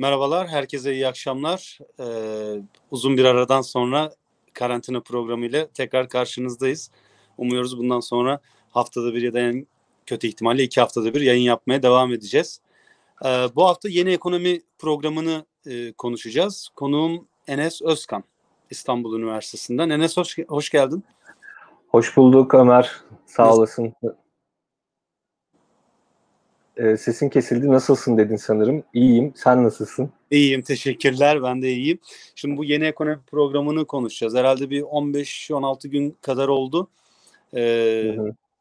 Merhabalar, herkese iyi akşamlar. Ee, uzun bir aradan sonra karantina programı ile tekrar karşınızdayız. Umuyoruz bundan sonra haftada bir ya da en kötü ihtimalle iki haftada bir yayın yapmaya devam edeceğiz. Ee, bu hafta yeni ekonomi programını e, konuşacağız. Konuğum Enes Özkan, İstanbul Üniversitesi'nden. Enes hoş, hoş geldin. Hoş bulduk Ömer. Sağ olasın. E, sesin kesildi. Nasılsın dedin sanırım. İyiyim. Sen nasılsın? İyiyim. Teşekkürler. Ben de iyiyim. Şimdi bu yeni ekonomi programını konuşacağız. Herhalde bir 15-16 gün kadar oldu. Ee,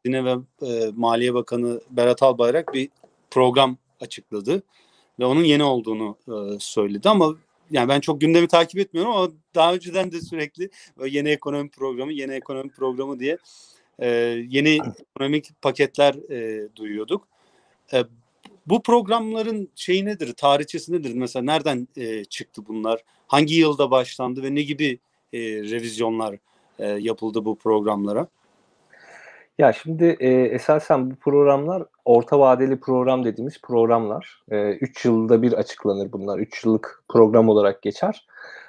Yine ve e, Maliye Bakanı Berat Albayrak bir program açıkladı ve onun yeni olduğunu e, söyledi ama yani ben çok gündemi takip etmiyorum ama daha önceden de sürekli yeni ekonomi programı, yeni ekonomi programı diye e, yeni ekonomik paketler e, duyuyorduk. E, bu programların şeyi nedir, tarihçesi nedir? Mesela nereden e, çıktı bunlar? Hangi yılda başlandı ve ne gibi e, revizyonlar e, yapıldı bu programlara? Ya şimdi e, esasen bu programlar orta vadeli program dediğimiz programlar. 3 e, yılda bir açıklanır bunlar. 3 yıllık program olarak geçer.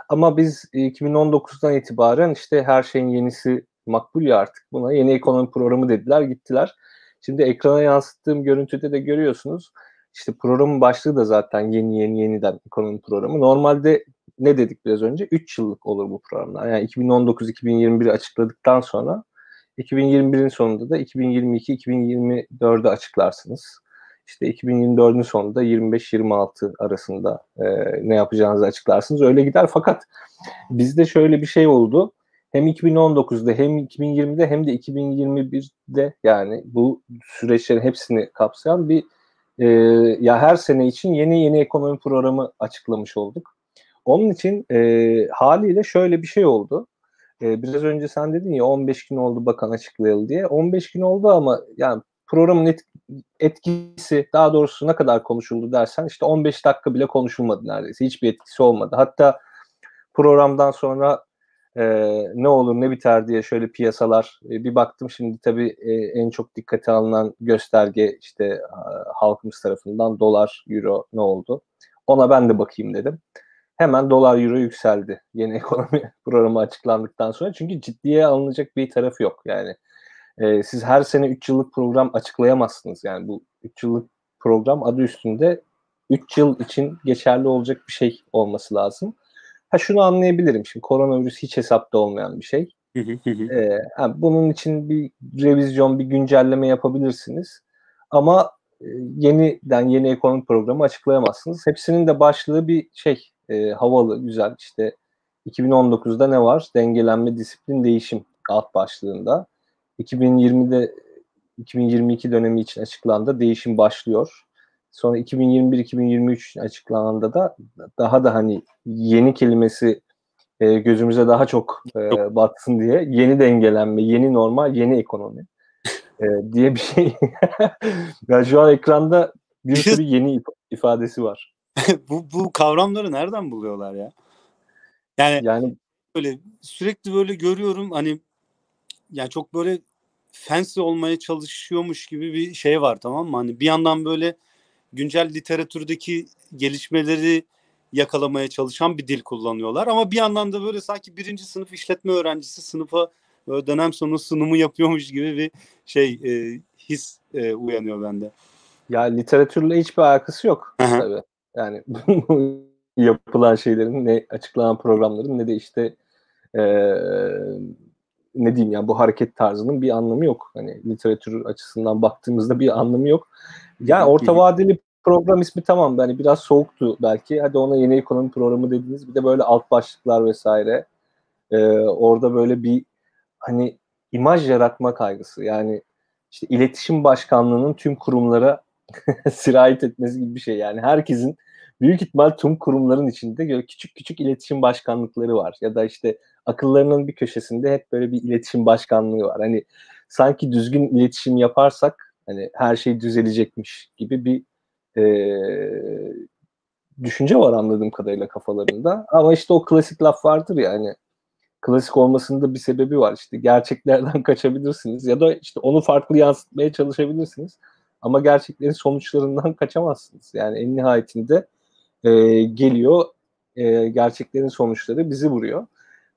Ama biz 2019'dan itibaren işte her şeyin yenisi makbul ya artık buna yeni ekonomi programı dediler gittiler. Şimdi ekrana yansıttığım görüntüde de görüyorsunuz. İşte programın başlığı da zaten yeni yeni yeniden ekonomi programı. Normalde ne dedik biraz önce? 3 yıllık olur bu programlar. Yani 2019-2021 açıkladıktan sonra 2021'in sonunda da 2022-2024'ü açıklarsınız. İşte 2024'ün sonunda 25-26 arasında e, ne yapacağınızı açıklarsınız. Öyle gider fakat bizde şöyle bir şey oldu hem 2019'da hem 2020'de hem de 2021'de yani bu süreçlerin hepsini kapsayan bir e, ya her sene için yeni yeni ekonomi programı açıklamış olduk. Onun için e, haliyle şöyle bir şey oldu. E, biraz önce sen dedin ya 15 gün oldu bakan açıklayalı diye. 15 gün oldu ama yani programın et, etkisi daha doğrusu ne kadar konuşuldu dersen işte 15 dakika bile konuşulmadı neredeyse. Hiçbir etkisi olmadı. Hatta programdan sonra e, ne olur ne biter diye şöyle piyasalar e, bir baktım şimdi tabii e, en çok dikkate alınan gösterge işte e, halkımız tarafından dolar, euro ne oldu? Ona ben de bakayım dedim. Hemen dolar euro yükseldi yeni ekonomi programı açıklandıktan sonra. Çünkü ciddiye alınacak bir tarafı yok. Yani e, siz her sene 3 yıllık program açıklayamazsınız. Yani bu 3 yıllık program adı üstünde 3 yıl için geçerli olacak bir şey olması lazım. Ha şunu anlayabilirim. Şimdi koronavirüs hiç hesapta olmayan bir şey. ee, yani bunun için bir revizyon, bir güncelleme yapabilirsiniz. Ama e, yeniden yeni ekonomik programı açıklayamazsınız. Hepsinin de başlığı bir şey e, havalı, güzel. İşte 2019'da ne var? Dengelenme, disiplin, değişim alt başlığında. 2020'de 2022 dönemi için açıklandı. Değişim başlıyor. Sonra 2021-2023 açıklananda da daha da hani yeni kelimesi e, gözümüze daha çok e, batsın diye yeni dengelenme, yeni normal, yeni ekonomi e, diye bir şey. yani şu an ekranda bir sürü yeni ifadesi var. bu, bu kavramları nereden buluyorlar ya? Yani, yani böyle sürekli böyle görüyorum hani yani çok böyle fancy olmaya çalışıyormuş gibi bir şey var tamam mı? Hani bir yandan böyle güncel literatürdeki gelişmeleri yakalamaya çalışan bir dil kullanıyorlar. Ama bir yandan da böyle sanki birinci sınıf işletme öğrencisi sınıfa böyle dönem sonu sunumu yapıyormuş gibi bir şey e, his e, uyanıyor bende. Ya literatürle hiçbir alakası yok tabii. Yani yapılan şeylerin ne açıklanan programların ne de işte e, ne diyeyim yani bu hareket tarzının bir anlamı yok. Hani literatür açısından baktığımızda bir anlamı yok. Yani orta vadeli program ismi tamam hani biraz soğuktu belki. Hadi ona yeni ekonomi programı dediniz. Bir de böyle alt başlıklar vesaire. Ee, orada böyle bir hani imaj yaratma kaygısı. Yani işte iletişim başkanlığının tüm kurumlara sirayet etmesi gibi bir şey. Yani herkesin büyük ihtimal tüm kurumların içinde küçük küçük iletişim başkanlıkları var. Ya da işte akıllarının bir köşesinde hep böyle bir iletişim başkanlığı var. Hani sanki düzgün iletişim yaparsak hani her şey düzelecekmiş gibi bir e, düşünce var anladığım kadarıyla kafalarında. Ama işte o klasik laf vardır ya hani klasik olmasında bir sebebi var. İşte gerçeklerden kaçabilirsiniz ya da işte onu farklı yansıtmaya çalışabilirsiniz. Ama gerçeklerin sonuçlarından kaçamazsınız. Yani en nihayetinde e, geliyor. E, gerçeklerin sonuçları bizi vuruyor.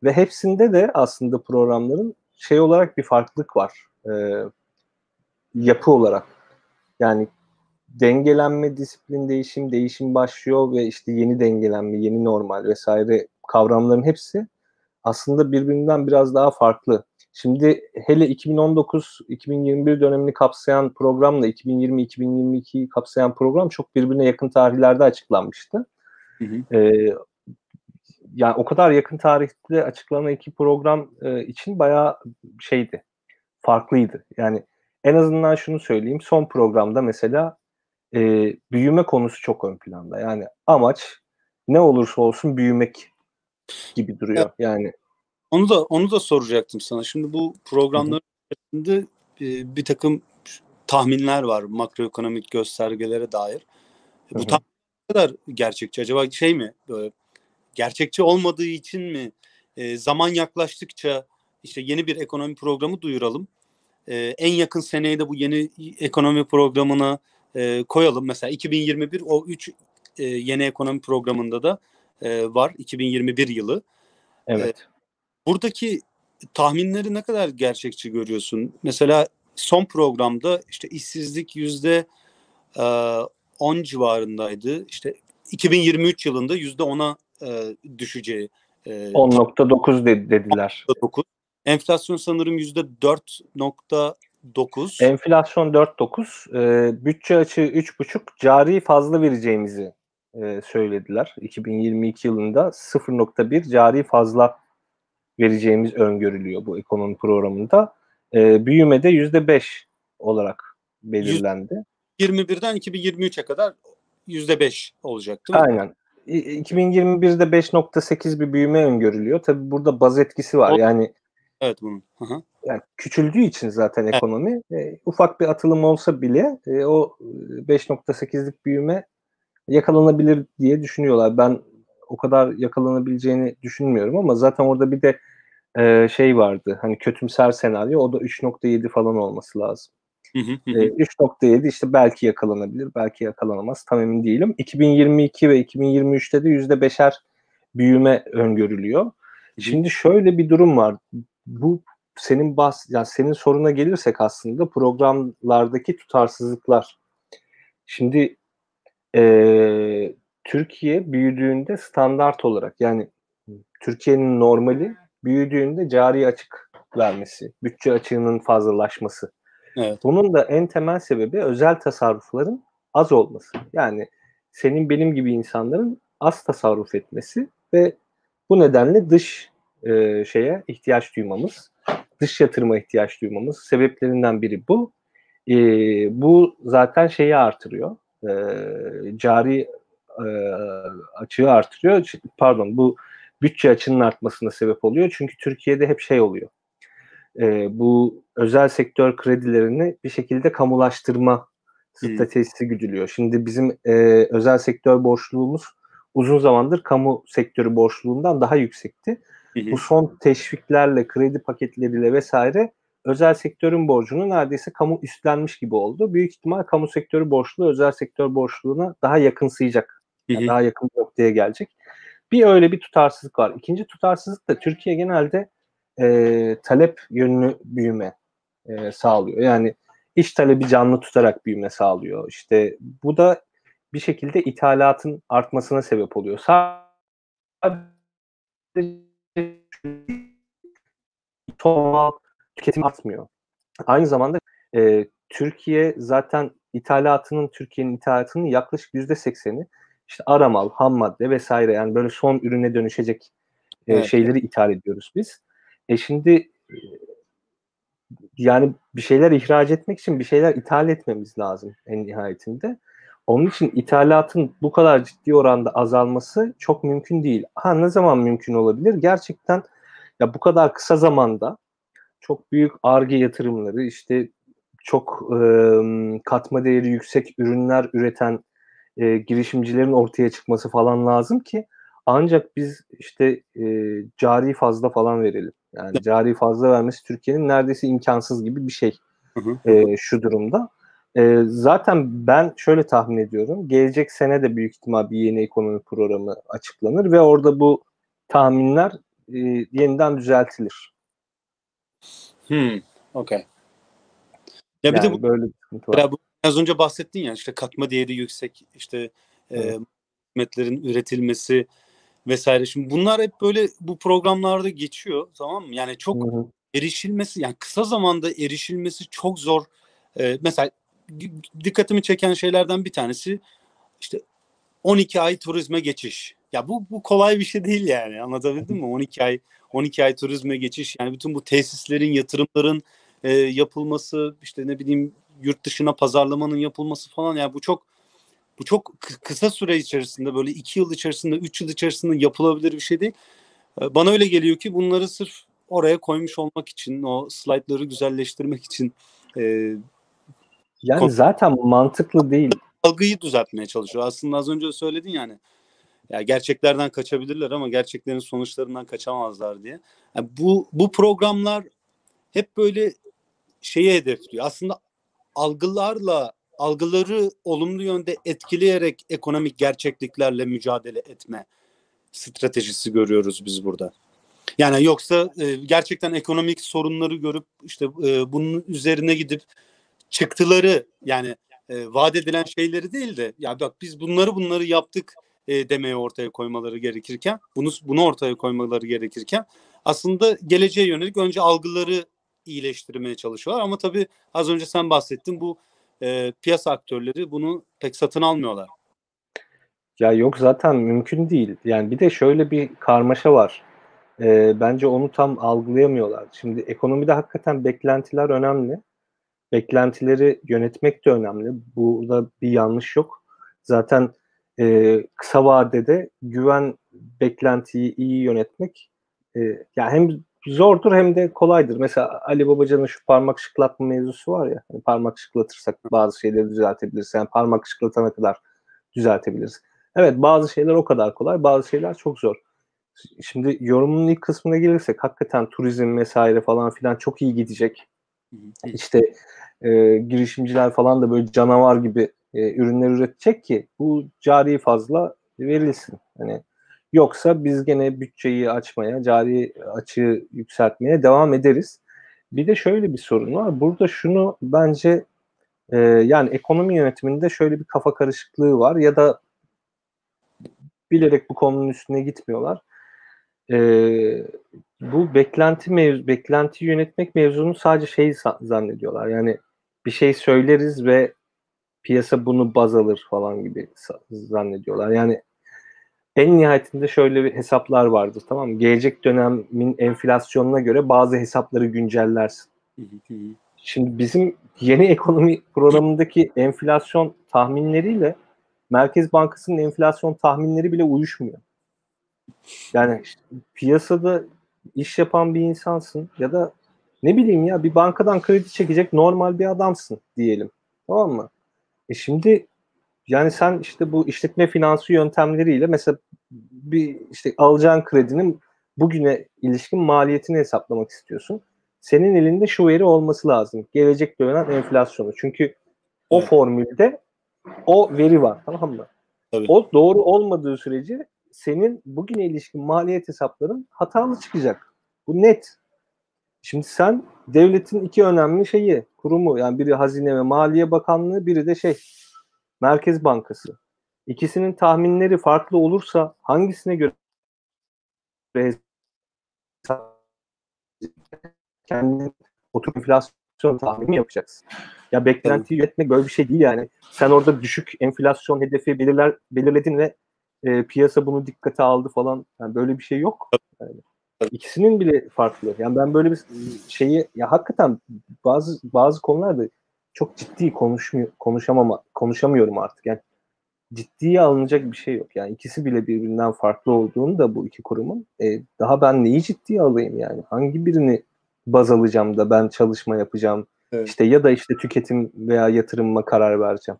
Ve hepsinde de aslında programların şey olarak bir farklılık var. E, yapı olarak. Yani dengelenme, disiplin değişim, değişim başlıyor ve işte yeni dengelenme, yeni normal vesaire kavramların hepsi aslında birbirinden biraz daha farklı. Şimdi hele 2019-2021 dönemini kapsayan programla 2020-2022'yi kapsayan program çok birbirine yakın tarihlerde açıklanmıştı. Hı hı. Ee, yani o kadar yakın tarihte açıklanan iki program e, için bayağı şeydi, farklıydı. Yani en azından şunu söyleyeyim, son programda mesela e, büyüme konusu çok ön planda. Yani amaç ne olursa olsun büyümek gibi duruyor. Yani onu da onu da soracaktım sana. Şimdi bu programların içerisinde e, bir takım tahminler var makroekonomik göstergelere dair. Hı hı. Bu tahmin kadar gerçekçi? Acaba şey mi? Böyle gerçekçi olmadığı için mi? E, zaman yaklaştıkça işte yeni bir ekonomi programı duyuralım. E, en yakın seneye de bu yeni ekonomi programına e, koyalım. Mesela 2021 o 3 e, yeni ekonomi programında da e, var. 2021 yılı. Evet. E, buradaki tahminleri ne kadar gerçekçi görüyorsun? Mesela son programda işte işsizlik yüzde e, 10 civarındaydı. İşte 2023 yılında yüzde 10'a e, düşeceği. E, 10.9 dediler. 9. Enflasyon sanırım yüzde 4.9. Enflasyon 4.9. E, bütçe açığı 3.5. Cari fazla vereceğimizi e, söylediler. 2022 yılında 0.1 cari fazla vereceğimiz öngörülüyor bu ekonomi programında. E, büyüme de %5 olarak belirlendi. 21'den 2023'e kadar %5 olacak değil mi? Aynen. 2021'de 5.8 bir büyüme öngörülüyor. Tabii burada baz etkisi var. O, yani Evet bunun. Hı hı. Yani küçüldüğü için zaten ekonomi evet. e, ufak bir atılım olsa bile e, o 5.8'lik büyüme yakalanabilir diye düşünüyorlar. Ben o kadar yakalanabileceğini düşünmüyorum ama zaten orada bir de e, şey vardı. Hani kötümser senaryo o da 3.7 falan olması lazım. E, 3.7 işte belki yakalanabilir, belki yakalanamaz. Tam emin değilim. 2022 ve 2023'te de %5'er büyüme öngörülüyor. Şimdi şöyle bir durum var. Bu senin bas yani senin soruna gelirsek aslında programlardaki tutarsızlıklar. Şimdi e, Türkiye büyüdüğünde standart olarak yani Türkiye'nin normali büyüdüğünde cari açık vermesi, bütçe açığının fazlalaşması. Evet. Bunun da en temel sebebi özel tasarrufların az olması. Yani senin benim gibi insanların az tasarruf etmesi ve bu nedenle dış e, şeye ihtiyaç duymamız, dış yatırıma ihtiyaç duymamız sebeplerinden biri bu. E, bu zaten şeyi artırıyor. E, cari e, açığı artırıyor. Pardon bu bütçe açının artmasına sebep oluyor. Çünkü Türkiye'de hep şey oluyor. E, bu özel sektör kredilerini bir şekilde kamulaştırma stratejisi güdülüyor. Şimdi bizim e, özel sektör borçluluğumuz uzun zamandır kamu sektörü borçluluğundan daha yüksekti. Bu son teşviklerle, kredi paketleriyle vesaire özel sektörün borcunu neredeyse kamu üstlenmiş gibi oldu. Büyük ihtimal kamu sektörü borçlu özel sektör borçluğuna daha yakınsayacak. Yani daha yakın bir noktaya gelecek. Bir öyle bir tutarsızlık var. İkinci tutarsızlık da Türkiye genelde e, talep yönlü büyüme e, sağlıyor. Yani iş talebi canlı tutarak büyüme sağlıyor. İşte bu da bir şekilde ithalatın artmasına sebep oluyor. Sadece total tüketim artmıyor. Aynı zamanda e, Türkiye zaten ithalatının, Türkiye'nin ithalatının yaklaşık yüzde sekseni işte aramal, ham madde vesaire yani böyle son ürüne dönüşecek e, evet. şeyleri ithal ediyoruz biz. E şimdi yani bir şeyler ihraç etmek için bir şeyler ithal etmemiz lazım en nihayetinde. Onun için ithalatın bu kadar ciddi oranda azalması çok mümkün değil. Ha ne zaman mümkün olabilir? Gerçekten ya bu kadar kısa zamanda çok büyük arge yatırımları işte çok e, katma değeri yüksek ürünler üreten e, girişimcilerin ortaya çıkması falan lazım ki ancak biz işte e, cari fazla falan verelim. Yani cari fazla vermesi Türkiye'nin neredeyse imkansız gibi bir şey hı hı. E, şu durumda. E, zaten ben şöyle tahmin ediyorum. Gelecek sene de büyük ihtimal bir yeni ekonomi programı açıklanır ve orada bu tahminler e, yeniden düzeltilir. Hmm, okay. Ya yani bir de bu, böyle bir var. bu az önce bahsettin ya işte katma değeri yüksek işte evet. e, hizmetlerin üretilmesi vesaire. Şimdi bunlar hep böyle bu programlarda geçiyor tamam mı? Yani çok hı hı. erişilmesi yani kısa zamanda erişilmesi çok zor. E, mesela dikkatimi çeken şeylerden bir tanesi işte 12 ay turizme geçiş. Ya bu bu kolay bir şey değil yani. Anlatabildim mi? 12 ay 12 ay turizme geçiş yani bütün bu tesislerin, yatırımların e, yapılması, işte ne bileyim yurt dışına pazarlamanın yapılması falan yani bu çok bu çok kısa süre içerisinde böyle iki yıl içerisinde, üç yıl içerisinde yapılabilir bir şey değil. E, bana öyle geliyor ki bunları sırf oraya koymuş olmak için, o slaytları güzelleştirmek için e, yani zaten mantıklı değil. Algıyı düzeltmeye çalışıyor. Aslında az önce söyledin yani. Ya gerçeklerden kaçabilirler ama gerçeklerin sonuçlarından kaçamazlar diye. Yani bu bu programlar hep böyle şeye hedefliyor. Aslında algılarla algıları olumlu yönde etkileyerek ekonomik gerçekliklerle mücadele etme stratejisi görüyoruz biz burada. Yani yoksa e, gerçekten ekonomik sorunları görüp işte e, bunun üzerine gidip çıktıları yani e, vaat edilen şeyleri değil de ya bak biz bunları bunları yaptık e, demeye ortaya koymaları gerekirken bunu bunu ortaya koymaları gerekirken aslında geleceğe yönelik önce algıları iyileştirmeye çalışıyorlar ama tabii az önce sen bahsettin bu e, piyasa aktörleri bunu pek satın almıyorlar. Ya yok zaten mümkün değil. Yani bir de şöyle bir karmaşa var. E, bence onu tam algılayamıyorlar. Şimdi ekonomide hakikaten beklentiler önemli. Beklentileri yönetmek de önemli. Burada bir yanlış yok. Zaten e, kısa vadede güven beklentiyi iyi yönetmek e, ya hem zordur hem de kolaydır. Mesela Ali Babacan'ın şu parmak şıklatma mevzusu var ya. Hani parmak şıklatırsak bazı şeyleri düzeltebiliriz. Yani parmak şıklatana kadar düzeltebiliriz. Evet bazı şeyler o kadar kolay, bazı şeyler çok zor. Şimdi yorumun ilk kısmına gelirsek hakikaten turizm vesaire falan filan çok iyi gidecek. İşte e, girişimciler falan da böyle canavar gibi e, ürünler üretecek ki bu cari fazla verilsin. Hani yoksa biz gene bütçeyi açmaya, cari açığı yükseltmeye devam ederiz. Bir de şöyle bir sorun var. Burada şunu bence e, yani ekonomi yönetiminde şöyle bir kafa karışıklığı var ya da bilerek bu konunun üstüne gitmiyorlar. E, bu beklenti mevzu, beklenti yönetmek mevzunu sadece şey zannediyorlar. Yani bir şey söyleriz ve piyasa bunu baz alır falan gibi zannediyorlar. Yani en nihayetinde şöyle bir hesaplar vardır tamam mı? Gelecek dönemin enflasyonuna göre bazı hesapları güncellersin. Şimdi bizim yeni ekonomi programındaki enflasyon tahminleriyle Merkez Bankası'nın enflasyon tahminleri bile uyuşmuyor. Yani işte piyasada iş yapan bir insansın ya da ne bileyim ya bir bankadan kredi çekecek normal bir adamsın diyelim. Tamam mı? E şimdi yani sen işte bu işletme finansı yöntemleriyle mesela bir işte alacağın kredinin bugüne ilişkin maliyetini hesaplamak istiyorsun. Senin elinde şu veri olması lazım. Gelecek dönem enflasyonu. Çünkü o formülde o veri var tamam mı? Tabii. O doğru olmadığı sürece senin bugüne ilişkin maliyet hesapların hatalı çıkacak. Bu net. Şimdi sen devletin iki önemli şeyi, kurumu yani biri Hazine ve Maliye Bakanlığı, biri de şey Merkez Bankası. İkisinin tahminleri farklı olursa hangisine göre kendin oturup enflasyon tahmini yapacaksın? Ya beklenti yönetmek böyle bir şey değil yani. Sen orada düşük enflasyon hedefi belirler belirledin ve e, piyasa bunu dikkate aldı falan. Yani böyle bir şey yok. Yani. İkisinin bile farklı. Yani ben böyle bir şeyi ya hakikaten bazı bazı konularda çok ciddi konuşmuyor konuşamama konuşamıyorum artık. Yani ciddiye alınacak bir şey yok. Yani ikisi bile birbirinden farklı olduğunu da bu iki kurumun e, daha ben neyi ciddiye alayım yani? Hangi birini baz alacağım da ben çalışma yapacağım? Evet. İşte ya da işte tüketim veya yatırımma karar vereceğim.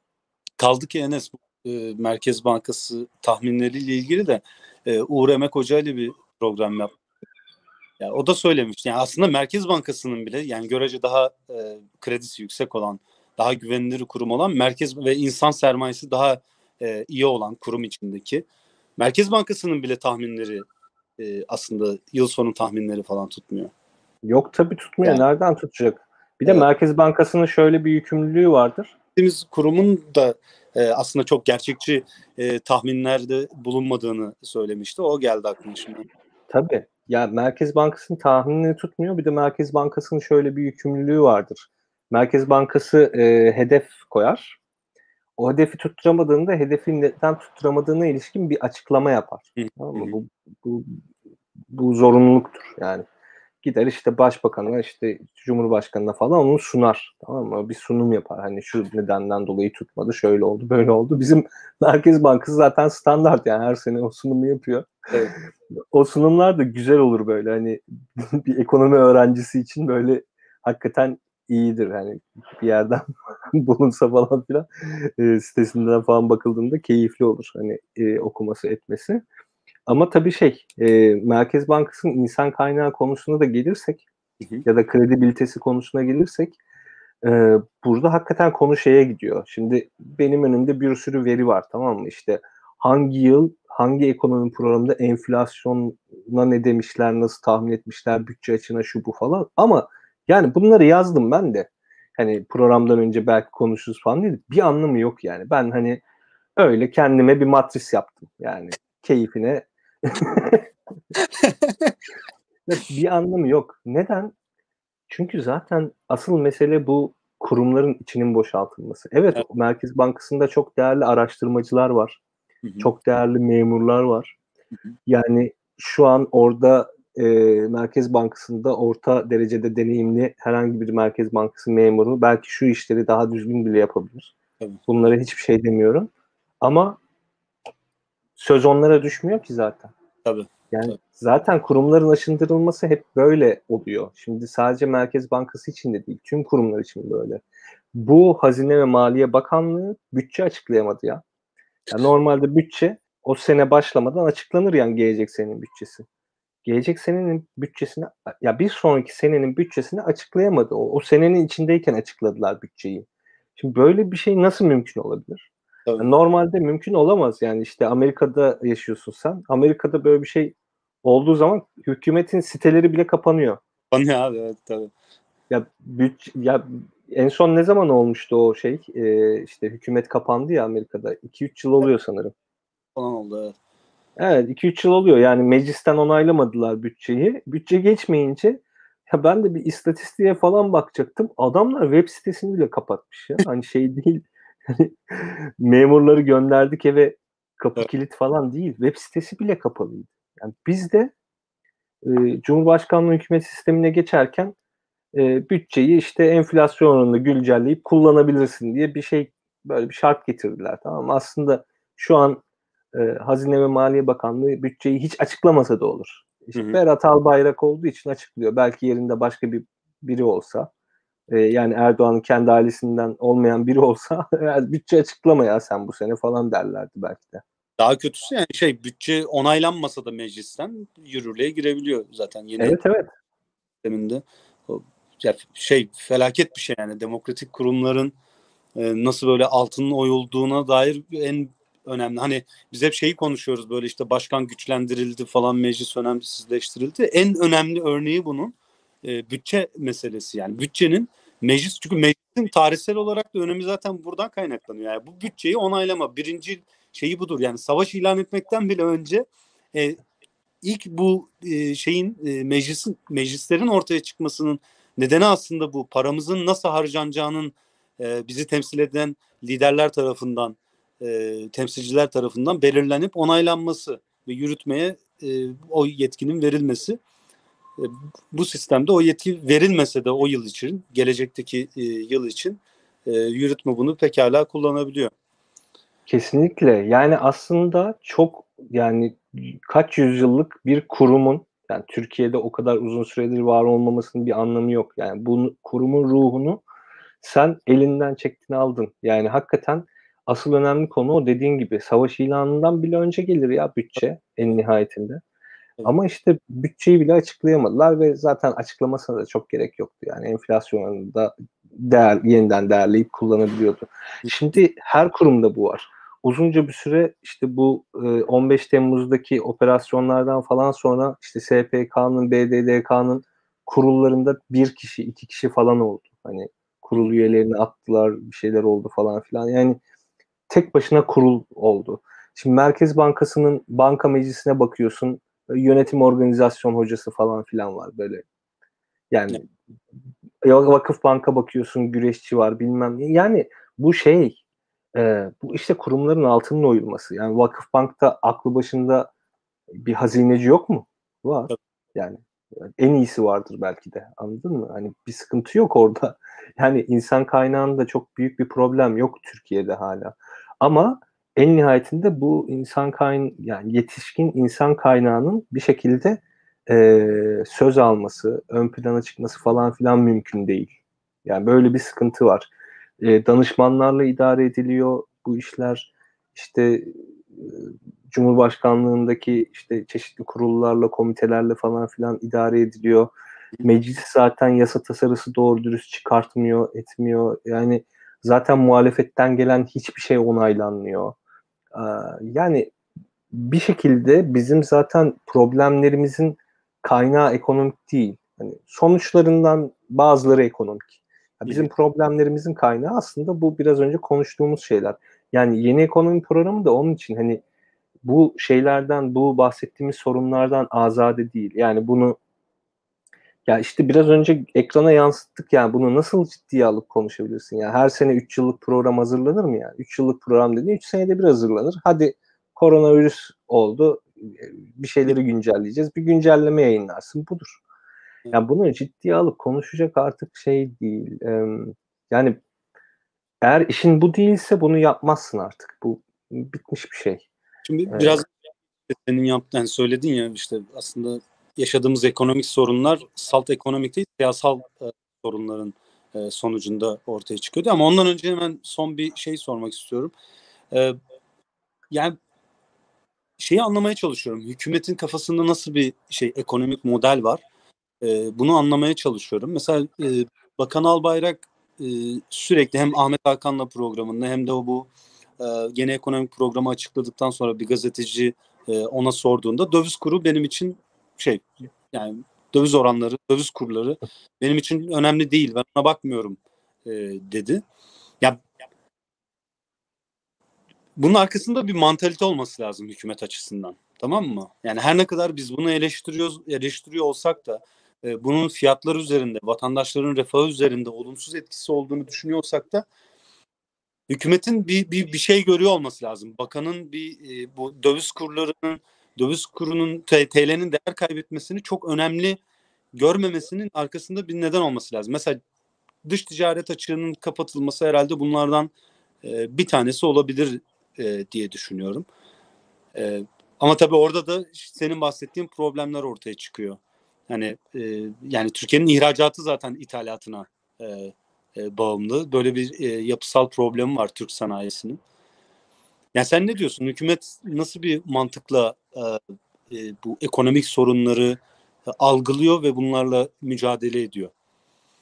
Kaldı ki Enes e, Merkez Bankası tahminleriyle ilgili de e, Uğur Emek Hoca ile bir program yaptık yani o da söylemiş. Yani aslında Merkez Bankası'nın bile yani görece daha e, kredisi yüksek olan daha güvenilir kurum olan merkez ve insan sermayesi daha e, iyi olan kurum içindeki. Merkez Bankası'nın bile tahminleri e, aslında yıl sonu tahminleri falan tutmuyor. Yok tabii tutmuyor. Yani, Nereden tutacak? Bir de Evet. Merkez Bankası'nın şöyle bir yükümlülüğü vardır. Biz kurumun da e, aslında çok gerçekçi e, tahminlerde bulunmadığını söylemişti. O geldi aklıma şimdi. Tabii. Ya Merkez Bankası'nın tahminini tutmuyor. Bir de Merkez Bankası'nın şöyle bir yükümlülüğü vardır. Merkez Bankası e, hedef koyar. O hedefi tutturamadığında hedefin neden tutturamadığına ilişkin bir açıklama yapar. Hı, Tamam mı? Bu, bu, bu zorunluluktur yani. Gider işte başbakanına işte cumhurbaşkanına falan onu sunar. Tamam mı? Bir sunum yapar. Hani şu nedenden dolayı tutmadı, şöyle oldu, böyle oldu. Bizim Merkez Bankası zaten standart yani her sene o sunumu yapıyor. Evet. O sunumlar da güzel olur böyle hani bir ekonomi öğrencisi için böyle hakikaten iyidir. Hani bir yerden bulunsa falan filan e, sitesinden falan bakıldığında keyifli olur hani e, okuması etmesi. Ama tabii şey e, Merkez Bankası'nın insan kaynağı konusuna da gelirsek Hı hı. ya da kredibilitesi konusuna gelirsek e, burada hakikaten konu şeye gidiyor. Şimdi benim önümde bir sürü veri var tamam mı? İşte hangi yıl hangi ekonomi programında enflasyona ne demişler, nasıl tahmin etmişler, bütçe açığına şu bu falan. Ama yani bunları yazdım ben de. Hani programdan önce belki konuşuruz falan değil. Bir anlamı yok yani. Ben hani öyle kendime bir matris yaptım. Yani keyfine. Bir anlamı yok. Neden? Çünkü zaten asıl mesele bu kurumların içinin boşaltılması. Evet, Evet. Merkez Bankası'nda çok değerli araştırmacılar var. Hı hı. Çok değerli memurlar var. Hı hı. Yani şu an orada e, Merkez Bankası'nda orta derecede deneyimli herhangi bir Merkez Bankası memuru belki şu işleri daha düzgün bile yapabilir. Tabii. Bunlara hiçbir şey demiyorum. Ama söz onlara düşmüyor ki zaten. Tabii. Yani Tabii. zaten kurumların aşındırılması hep böyle oluyor. Şimdi sadece Merkez Bankası için de değil, tüm kurumlar için böyle. Bu Hazine ve Maliye Bakanlığı bütçe açıklayamadı ya. ya normalde bütçe o sene başlamadan açıklanır yani gelecek senenin bütçesi. Gelecek senenin bütçesini ya bir sonraki senenin bütçesini açıklayamadı. O, o senenin içindeyken açıkladılar bütçeyi. Şimdi böyle bir şey nasıl mümkün olabilir? Tabii. Normalde mümkün olamaz yani işte Amerika'da yaşıyorsun sen. Amerika'da böyle bir şey olduğu zaman hükümetin siteleri bile kapanıyor. Bana abi evet tabii. Ya bütçe, ya en son ne zaman olmuştu o şey? Ee, işte hükümet kapandı ya Amerika'da. 2-3 yıl oluyor sanırım. Falan oldu evet. Evet 2-3 yıl oluyor. Yani meclisten onaylamadılar bütçeyi. Bütçe geçmeyince ya ben de bir istatistiğe falan bakacaktım. Adamlar web sitesini bile kapatmış ya. Hani şey değil. Hani memurları gönderdik eve kapı Evet. kilit falan değil. Web sitesi bile kapalıydı. Yani biz de e, Cumhurbaşkanlığı hükümet sistemine geçerken e, bütçeyi işte enflasyon oranında güncelleyip kullanabilirsin diye bir şey böyle bir şart getirdiler tamam mı? Aslında şu an e, Hazine ve Maliye Bakanlığı bütçeyi hiç açıklamasa da olur. İşte Hı hı. Berat Albayrak olduğu için açıklıyor. Belki yerinde başka bir biri olsa e, yani Erdoğan'ın kendi ailesinden olmayan biri olsa "Ya bütçe açıklama ya sen bu sene falan derlerdi belki de. Daha kötüsü yani şey bütçe onaylanmasa da meclisten yürürlüğe girebiliyor zaten yeni Evet evet. sisteminde. Ya şey felaket bir şey yani demokratik kurumların e, nasıl böyle altının oyulduğuna dair en önemli. Hani biz hep şeyi konuşuyoruz böyle işte başkan güçlendirildi falan meclis önemsizleştirildi. En önemli örneği bunun e, bütçe meselesi yani bütçenin meclis çünkü meclisin tarihsel olarak da önemi zaten buradan kaynaklanıyor. Yani bu bütçeyi onaylama birinci şeyi budur. Yani savaş ilan etmekten bile önce e, ilk bu e, şeyin e, meclisin meclislerin ortaya çıkmasının nedeni aslında bu paramızın nasıl harcanacağının e, bizi temsil eden liderler tarafından e, temsilciler tarafından belirlenip onaylanması ve yürütmeye e, o yetkinin verilmesi. E, bu sistemde o yetki verilmese de o yıl için, gelecekteki e, yıl için e, yürütme bunu pekala kullanabiliyor. Kesinlikle. Yani aslında çok yani kaç yüzyıllık bir kurumun yani Türkiye'de o kadar uzun süredir var olmamasının bir anlamı yok. Yani bu kurumun ruhunu sen elinden çektin aldın. Yani hakikaten asıl önemli konu o dediğin gibi savaş ilanından bile önce gelir ya bütçe en nihayetinde. Ama işte bütçeyi bile açıklayamadılar ve zaten açıklamasına da çok gerek yoktu. Yani enflasyonunda değer, yeniden değerleyip kullanabiliyordu. Şimdi her kurumda bu var. Uzunca bir süre işte bu 15 Temmuz'daki operasyonlardan falan sonra işte SPK'nın, BDDK'nın kurullarında bir kişi, iki kişi falan oldu. Hani kurul üyelerini attılar, bir şeyler oldu falan filan. Yani tek başına kurul oldu. Şimdi Merkez Bankası'nın banka meclisine bakıyorsun. Yönetim organizasyon hocası falan filan var böyle. Yani Vakıf Banka bakıyorsun güreşçi var bilmem ne. Yani bu şey e, bu işte kurumların altının oyulması. Yani Vakıf Bank'ta aklı başında bir hazineci yok mu? Var. Yani en iyisi vardır belki de. Anladın mı? Hani bir sıkıntı yok orada. Yani insan kaynağında çok büyük bir problem yok Türkiye'de hala. Ama en nihayetinde bu insan kayn yani yetişkin insan kaynağının bir şekilde e, söz alması, ön plana çıkması falan filan mümkün değil. Yani böyle bir sıkıntı var. E, danışmanlarla idare ediliyor bu işler. İşte e, Cumhurbaşkanlığındaki işte çeşitli kurullarla, komitelerle falan filan idare ediliyor. Meclis zaten yasa tasarısı doğru dürüst çıkartmıyor, etmiyor. Yani zaten muhalefetten gelen hiçbir şey onaylanmıyor. Yani bir şekilde bizim zaten problemlerimizin kaynağı ekonomik değil. Hani sonuçlarından bazıları ekonomik. Bizim problemlerimizin kaynağı aslında bu biraz önce konuştuğumuz şeyler. Yani yeni ekonomi programı da onun için hani bu şeylerden, bu bahsettiğimiz sorunlardan azade değil. Yani bunu ya işte biraz önce ekrana yansıttık yani bunu nasıl ciddiye alıp konuşabilirsin? Yani her sene 3 yıllık program hazırlanır mı yani? 3 yıllık program dediğin 3 senede bir hazırlanır. Hadi koronavirüs oldu bir şeyleri güncelleyeceğiz. Bir güncelleme yayınlarsın budur. Yani bunu ciddiye alıp konuşacak artık şey değil. Yani eğer işin bu değilse bunu yapmazsın artık. Bu bitmiş bir şey. Şimdi evet. biraz senin yaptığın söyledin ya işte aslında yaşadığımız ekonomik sorunlar salt ekonomik değil siyasal e, sorunların e, sonucunda ortaya çıkıyordu. Ama ondan önce hemen son bir şey sormak istiyorum. E, yani şeyi anlamaya çalışıyorum. Hükümetin kafasında nasıl bir şey ekonomik model var? E, bunu anlamaya çalışıyorum. Mesela e, Bakan Albayrak e, sürekli hem Ahmet Hakan'la programında hem de o bu e, yeni ekonomik programı açıkladıktan sonra bir gazeteci e, ona sorduğunda döviz kuru benim için şey yani döviz oranları, döviz kurları benim için önemli değil. Ben ona bakmıyorum e, dedi. Ya bunun arkasında bir mantalite olması lazım hükümet açısından. Tamam mı? Yani her ne kadar biz bunu eleştiriyoruz, eleştiriyor olsak da e, bunun fiyatlar üzerinde, vatandaşların refahı üzerinde olumsuz etkisi olduğunu düşünüyorsak da hükümetin bir, bir, bir şey görüyor olması lazım. Bakanın bir e, bu döviz kurlarının döviz kurunun TL'nin değer kaybetmesini çok önemli görmemesinin arkasında bir neden olması lazım. Mesela dış ticaret açığının kapatılması herhalde bunlardan e, bir tanesi olabilir e, diye düşünüyorum. E, ama tabii orada da senin bahsettiğin problemler ortaya çıkıyor. Yani e, yani Türkiye'nin ihracatı zaten ithalatına e, e, bağımlı. Böyle bir e, yapısal problemi var Türk sanayisinin. Yani sen ne diyorsun? Hükümet nasıl bir mantıkla e, e, bu ekonomik sorunları e, algılıyor ve bunlarla mücadele ediyor?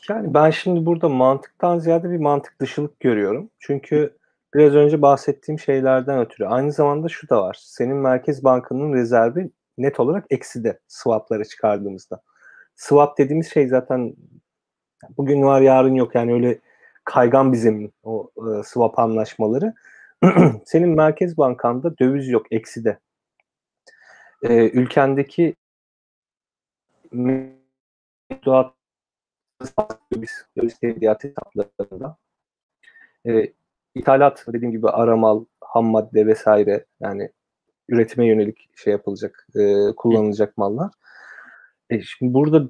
Yani ben şimdi burada mantıktan ziyade bir mantık dışılık görüyorum. Çünkü biraz önce bahsettiğim şeylerden ötürü aynı zamanda şu da var. Senin Merkez Bankası'nın rezervi net olarak ekside swapları çıkardığımızda. Swap dediğimiz şey zaten bugün var yarın yok yani öyle kaygan bir zemin o e, swap anlaşmaları. Senin Merkez Bankanda döviz yok ekside. E, ülkendeki mevduat biz döviz tevdiat hesaplarında e, ithalat dediğim gibi aramal, ham madde vesaire yani üretime yönelik şey yapılacak, e, kullanılacak mallar. E şimdi burada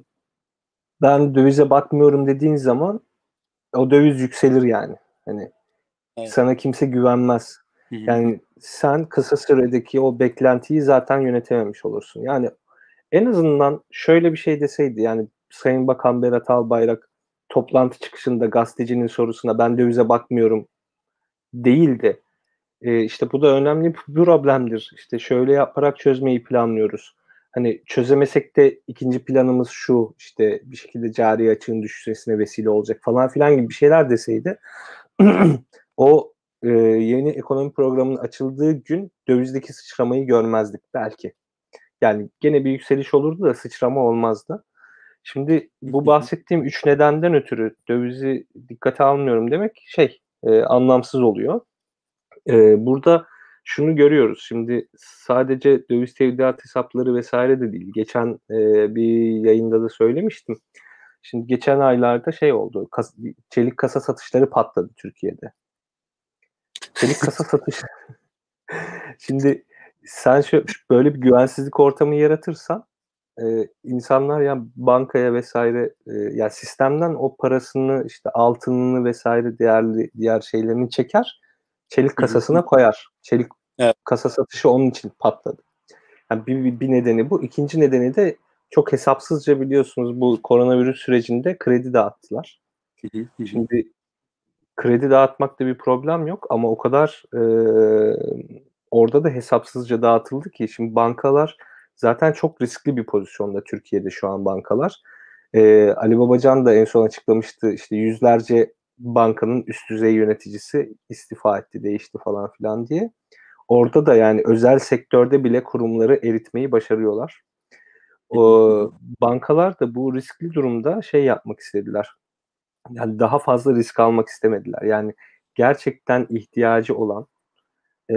ben dövize bakmıyorum dediğin zaman o döviz yükselir yani. Hani evet. sana kimse güvenmez. Hı hı. Yani sen kısa süredeki o beklentiyi zaten yönetememiş olursun. Yani en azından şöyle bir şey deseydi yani Sayın Bakan Berat Albayrak toplantı çıkışında gazetecinin sorusuna ben dövize bakmıyorum değildi. E, işte bu da önemli bir problemdir. İşte şöyle yaparak çözmeyi planlıyoruz. hani çözemesek de ikinci planımız şu işte bir şekilde cari açığın düşmesine vesile olacak falan filan gibi bir şeyler deseydi o e, yeni ekonomi programının açıldığı gün dövizdeki sıçramayı görmezdik belki. Yani gene bir yükseliş olurdu da sıçrama olmazdı. Şimdi bu bahsettiğim üç nedenden ötürü dövizi dikkate almıyorum demek şey e, anlamsız oluyor. E, burada şunu görüyoruz. Şimdi sadece döviz tevdiat hesapları vesaire de değil. Geçen e, bir yayında da söylemiştim. Şimdi geçen aylarda şey oldu. Kas, çelik kasa satışları patladı Türkiye'de. Çelik kasa satışı. Şimdi sen şu, böyle bir güvensizlik ortamı yaratırsan e, insanlar ya bankaya vesaire e, ya sistemden o parasını işte altınını vesaire değerli diğer şeylerini çeker çelik kasasına koyar. Çelik evet. kasa satışı onun için patladı. Yani bir, bir, bir nedeni bu. İkinci nedeni de çok hesapsızca biliyorsunuz bu koronavirüs sürecinde kredi dağıttılar. Şimdi kredi dağıtmakta bir problem yok ama o kadar e, orada da hesapsızca dağıtıldı ki şimdi bankalar zaten çok riskli bir pozisyonda Türkiye'de şu an bankalar. E, Ali Babacan da en son açıklamıştı işte yüzlerce bankanın üst düzey yöneticisi istifa etti, değişti falan filan diye. Orada da yani özel sektörde bile kurumları eritmeyi başarıyorlar. O, bankalar da bu riskli durumda şey yapmak istediler. Yani daha fazla risk almak istemediler. Yani gerçekten ihtiyacı olan e,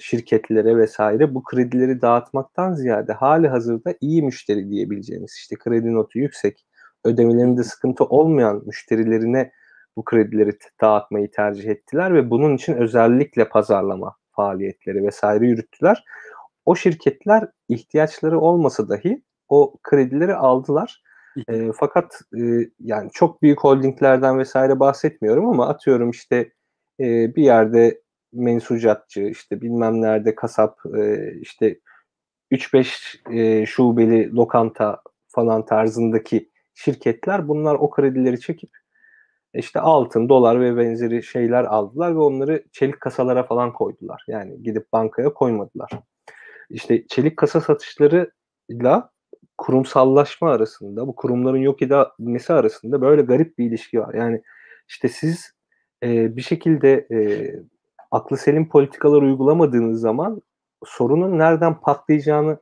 şirketlere vesaire bu kredileri dağıtmaktan ziyade hali hazırda iyi müşteri diyebileceğimiz işte kredi notu yüksek, ödemelerinde sıkıntı olmayan müşterilerine bu kredileri dağıtmayı tercih ettiler ve bunun için özellikle pazarlama faaliyetleri vesaire yürüttüler. O şirketler ihtiyaçları olmasa dahi o kredileri aldılar. E, fakat e, yani çok büyük holdinglerden vesaire bahsetmiyorum ama atıyorum işte e, bir yerde mensucatçı, işte bilmem nerede kasap, e, işte 3-5 e, şubeli lokanta falan tarzındaki şirketler bunlar o kredileri çekip işte altın, dolar ve benzeri şeyler aldılar ve onları çelik kasalara falan koydular. Yani gidip bankaya koymadılar. İşte çelik kasa satışlarıyla kurumsallaşma arasında, bu kurumların yok edilmesi arasında böyle garip bir ilişki var. Yani işte siz e, bir şekilde e, aklı selim politikalar uygulamadığınız zaman sorunun nereden patlayacağını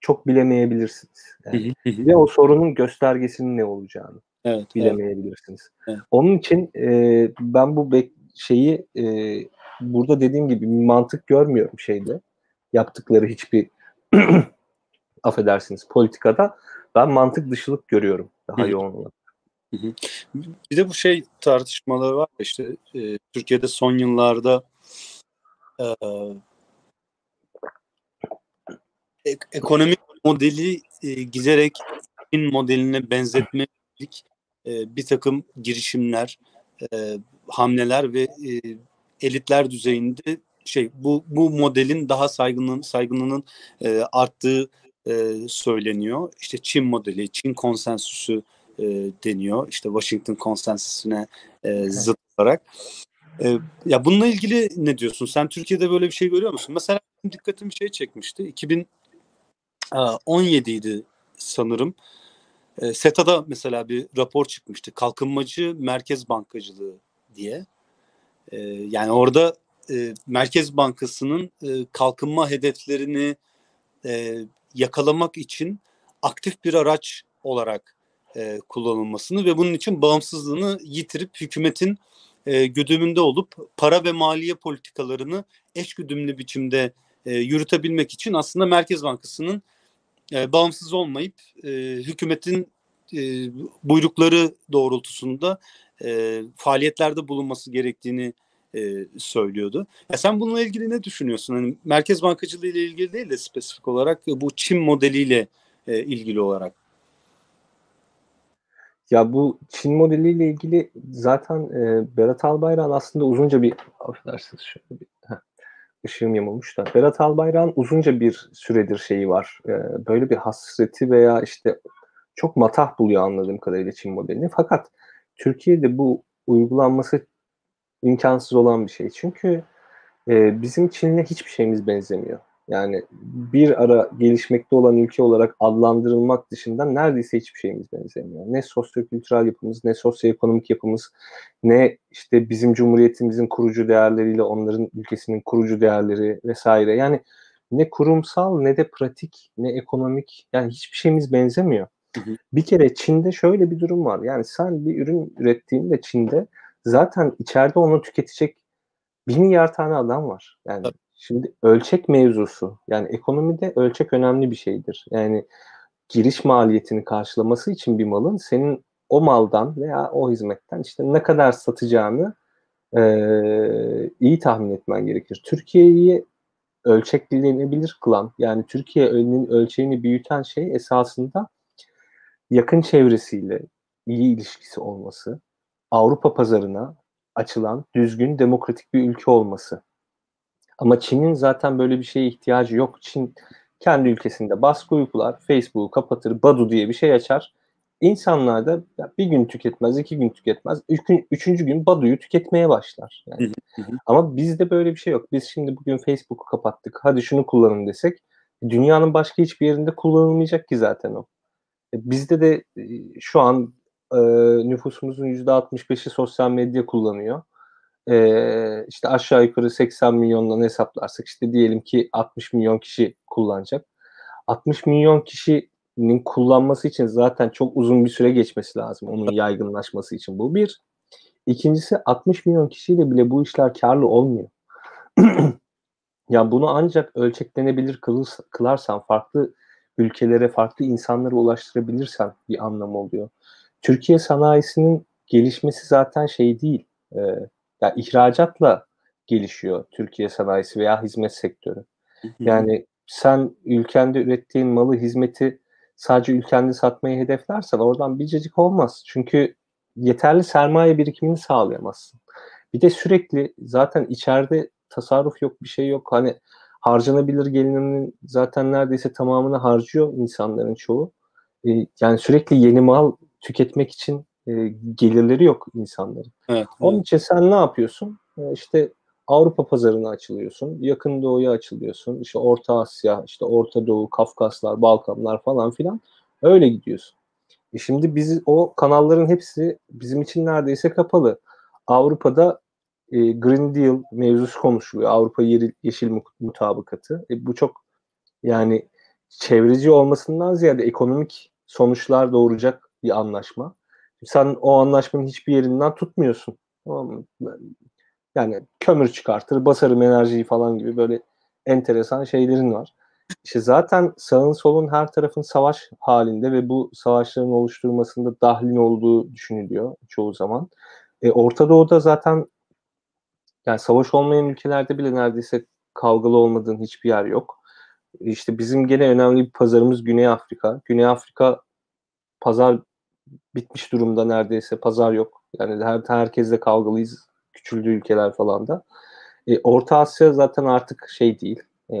çok bilemeyebilirsiniz. Yani, ve o sorunun göstergesinin ne olacağını evet, bilemeyebilirsiniz. Evet. Onun için e, ben bu şeyi e, burada dediğim gibi bir mantık görmüyorum şeyde. Yaptıkları hiçbir affedersiniz politikada ben mantık dışılık görüyorum daha Hı. yoğun olarak. Bir de bu şey tartışmaları var işte e, Türkiye'de son yıllarda e, ek- ekonomik modeli e, giderek Çin modeline benzetmek e, bir takım girişimler, e, hamleler ve e, elitler düzeyinde şey bu bu modelin daha saygının saygınlığının e, arttığı e, söyleniyor. İşte Çin modeli, Çin konsensüsü e, deniyor. İşte Washington konsensüsüne e, zıt olarak. E, ya bununla ilgili ne diyorsun? Sen Türkiye'de böyle bir şey görüyor musun? Mesela dikkatimi şey çekmişti. 2017 idi sanırım. E, SETA'da mesela bir rapor çıkmıştı. Kalkınmacı merkez bankacılığı diye. E, yani orada e, Merkez Bankası'nın e, kalkınma hedeflerini e, yakalamak için aktif bir araç olarak e, kullanılmasını ve bunun için bağımsızlığını yitirip hükümetin e, güdümünde olup para ve maliye politikalarını eş güdümlü biçimde e, yürütebilmek için aslında Merkez Bankası'nın e, bağımsız olmayıp e, hükümetin e, buyrukları doğrultusunda e, faaliyetlerde bulunması gerektiğini e, söylüyordu. Ya sen bununla ilgili ne düşünüyorsun? Hani merkez bankacılığı ile ilgili değil de spesifik olarak bu Çin modeliyle e, ilgili olarak. Ya bu Çin modeliyle ilgili zaten e, Berat Albayrak'ın aslında uzunca bir affedersiniz şöyle bir heh, ışığım yamulmuş da Berat Albayrak'ın uzunca bir süredir şeyi var. E, böyle bir hasreti veya işte çok matah buluyor anladığım kadarıyla Çin modelini. Fakat Türkiye'de bu uygulanması imkansız olan bir şey. Çünkü e, bizim Çin'le hiçbir şeyimiz benzemiyor. Yani bir ara gelişmekte olan ülke olarak adlandırılmak dışında neredeyse hiçbir şeyimiz benzemiyor. Ne sosyokültürel yapımız, ne sosyoekonomik yapımız, ne işte bizim cumhuriyetimizin kurucu değerleriyle onların ülkesinin kurucu değerleri vesaire. Yani ne kurumsal ne de pratik ne ekonomik yani hiçbir şeyimiz benzemiyor. Hı hı. Bir kere Çin'de şöyle bir durum var. Yani sen bir ürün ürettiğinde Çin'de zaten içeride onu tüketecek bir milyar tane adam var. Yani Tabii. şimdi ölçek mevzusu yani ekonomide ölçek önemli bir şeydir. Yani giriş maliyetini karşılaması için bir malın senin o maldan veya o hizmetten işte ne kadar satacağını e, iyi tahmin etmen gerekir. Türkiye'yi ölçeklenebilir kılan yani Türkiye'nin ölçeğini büyüten şey esasında yakın çevresiyle iyi ilişkisi olması, Avrupa pazarına açılan düzgün demokratik bir ülke olması. Ama Çin'in zaten böyle bir şeye ihtiyacı yok. Çin kendi ülkesinde baskı uygular, Facebook'u kapatır, Badu diye bir şey açar. İnsanlar da bir gün tüketmez, iki gün tüketmez. Üç gün, üçüncü gün Badu'yu tüketmeye başlar. Yani. Ama bizde böyle bir şey yok. Biz şimdi bugün Facebook'u kapattık. Hadi şunu kullanın desek dünyanın başka hiçbir yerinde kullanılmayacak ki zaten o. E, bizde de e, şu an e, nüfusumuzun %65'i sosyal medya kullanıyor. E, işte aşağı yukarı 80 milyondan hesaplarsak işte diyelim ki 60 milyon kişi kullanacak. 60 milyon kişinin kullanması için zaten çok uzun bir süre geçmesi lazım onun yaygınlaşması için. Bu bir. İkincisi 60 milyon kişiyle bile bu işler karlı olmuyor. ya bunu ancak ölçeklenebilir kılarsan farklı ülkelere, farklı insanlara ulaştırabilirsen bir anlamı oluyor. Türkiye sanayisinin gelişmesi zaten şey değil. E, yani ihracatla gelişiyor Türkiye sanayisi veya hizmet sektörü. Yani sen ülkende ürettiğin malı, hizmeti sadece ülkende satmayı hedeflersen oradan biricik olmaz. Çünkü yeterli sermaye birikimini sağlayamazsın. Bir de sürekli zaten içeride tasarruf yok, bir şey yok. Hani harcanabilir gelirinin zaten neredeyse tamamını harcıyor insanların çoğu. E, yani sürekli yeni mal tüketmek için e, gelirleri yok insanların. Evet, Onun evet. için sen ne yapıyorsun? E, işte Avrupa pazarına açılıyorsun, Yakın Doğu'ya açılıyorsun, işte Orta Asya, işte Orta Doğu, Kafkaslar, Balkanlar falan filan öyle gidiyorsun. E şimdi biz o kanalların hepsi bizim için neredeyse kapalı. Avrupa'da e, Green Deal mevzusu konuşuluyor. Avrupa Yeri, Yeşil Mutabakatı. E, bu çok yani çevreci olmasından ziyade ekonomik sonuçlar doğuracak bir anlaşma. Sen o anlaşmanın hiçbir yerinden tutmuyorsun. Yani kömür çıkartır, basarım enerjiyi falan gibi böyle enteresan şeylerin var. İşte zaten sağın solun her tarafın savaş halinde ve bu savaşların oluşturmasında dahlin olduğu düşünülüyor çoğu zaman. E, Orta Doğu'da zaten yani savaş olmayan ülkelerde bile neredeyse kavgalı olmadığın hiçbir yer yok. İşte bizim gene önemli bir pazarımız Güney Afrika. Güney Afrika pazar bitmiş durumda neredeyse. Pazar yok. Yani her herkesle kavgalıyız. Küçüldü ülkeler falan da. E, Orta Asya zaten artık şey değil. E,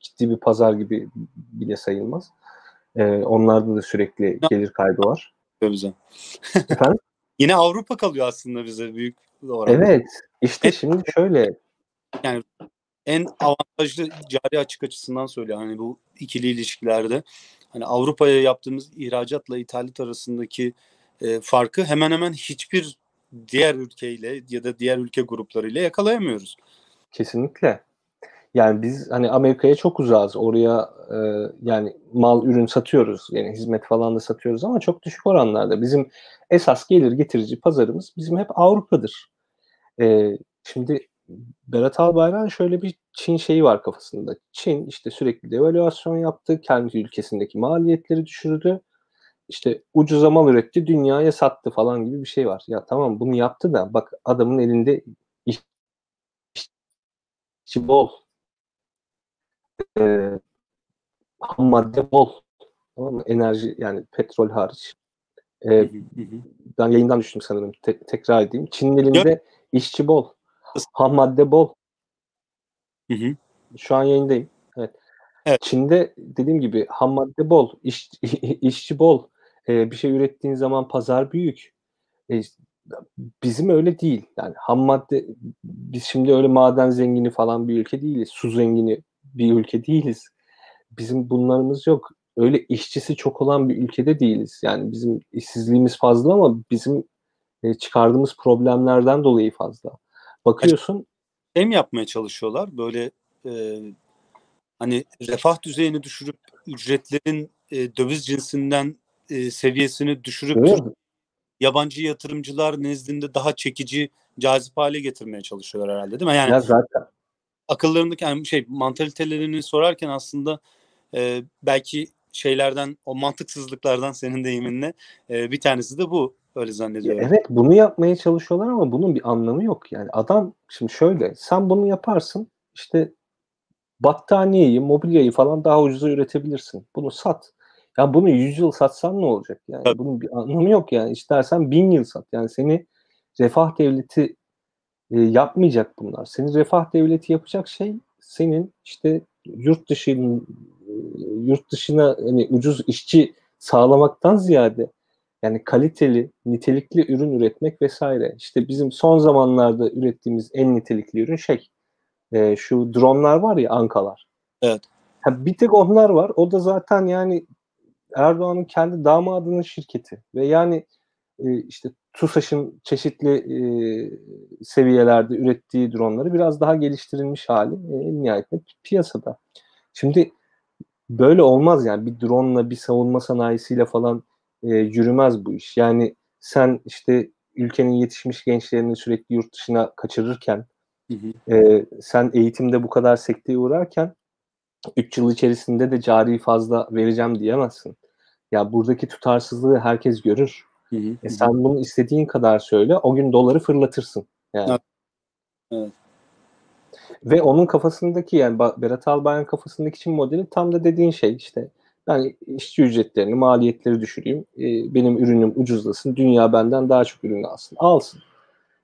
ciddi bir pazar gibi bile sayılmaz. E, onlarda da sürekli gelir kaybı var. Efendim? Yine Avrupa kalıyor aslında bize büyük oranda. Evet. İşte şimdi şöyle. Yani en avantajlı cari açık açısından söylüyor. Hani bu ikili ilişkilerde hani Avrupa'ya yaptığımız ihracatla ithalat arasındaki e, farkı hemen hemen hiçbir diğer ülkeyle ya da diğer ülke gruplarıyla yakalayamıyoruz. Kesinlikle. Yani biz hani Amerika'ya çok uzağız. Oraya e, yani mal ürün satıyoruz. Yani hizmet falan da satıyoruz ama çok düşük oranlarda. Bizim esas gelir getirici pazarımız bizim hep Avrupa'dır. E, şimdi Berat Albayrak'ın şöyle bir Çin şeyi var kafasında. Çin işte sürekli devalüasyon yaptı. Kendi ülkesindeki maliyetleri düşürdü. İşte ucuza mal üretti, dünyaya sattı falan gibi bir şey var. Ya tamam bunu yaptı da bak adamın elinde iş, işçi bol. Ee, ham madde bol. Tamam mı? Enerji yani petrol hariç. Ee, ben yayından düştüm sanırım. Te- tekrar edeyim. Çin'in elinde işçi bol. Ham madde bol. Hı hı. Şu an yayındayım. Evet. evet. Çin'de dediğim gibi ham madde bol, iş, işçi bol. Ee, bir şey ürettiğin zaman pazar büyük. Ee, bizim öyle değil. Yani ham madde biz şimdi öyle maden zengini falan bir ülke değiliz. Su zengini bir ülke değiliz. Bizim bunlarımız yok. Öyle işçisi çok olan bir ülkede değiliz. Yani bizim işsizliğimiz fazla ama bizim e, çıkardığımız problemlerden dolayı fazla. Bakıyorsun mi yapmaya çalışıyorlar? Böyle e, hani refah düzeyini düşürüp ücretlerin e, döviz cinsinden e, seviyesini düşürüp Evet. Yabancı yatırımcılar nezdinde daha çekici, cazip hale getirmeye çalışıyorlar herhalde değil mi? Yani ya zaten akıllarındaki yani şey mantalitelerini sorarken aslında e, belki şeylerden o mantıksızlıklardan senin deyiminle e, bir tanesi de bu öyle Ya zannediyorum. evet bunu yapmaya çalışıyorlar ama bunun bir anlamı yok. Yani adam şimdi şöyle sen bunu yaparsın işte battaniyeyi, mobilyayı falan daha ucuza üretebilirsin. Bunu sat. Ya bunu 100 yıl satsan ne olacak? Yani Tabii. bunun bir anlamı yok yani. İstersen 1000 yıl sat. Yani seni refah devleti e, yapmayacak bunlar. Seni refah devleti yapacak şey senin işte yurt dışının e, yurt dışına hani ucuz işçi sağlamaktan ziyade yani kaliteli, nitelikli ürün üretmek vesaire. İşte bizim son zamanlarda ürettiğimiz en nitelikli ürün şey e, şu dronlar var ya Ankalar. Evet. Ha, bir tek onlar var. O da zaten yani Erdoğan'ın kendi damadının şirketi ve yani e, işte TUSAŞ'ın çeşitli e, seviyelerde ürettiği dronları biraz daha geliştirilmiş hali e, nihayetinde pi- piyasada. Şimdi böyle olmaz yani bir drone'la bir savunma sanayisiyle falan e, yürümez bu iş. Yani sen işte ülkenin yetişmiş gençlerini sürekli yurt dışına kaçırırken Hı hı. e, sen eğitimde bu kadar sekteye uğrarken 3 yıl içerisinde de cari fazla vereceğim diyemezsin. Ya buradaki tutarsızlığı herkes görür. Hı hı. E sen bunu istediğin kadar söyle, o gün doları fırlatırsın. Yani. Evet. Evet. Ve onun kafasındaki yani Berat Albayrak'ın kafasındaki Çin modeli tam da dediğin şey işte. Yani işçi ücretlerini, maliyetleri düşüreyim, e, benim ürünüm ucuzlasın, dünya benden daha çok ürün alsın. Alsın.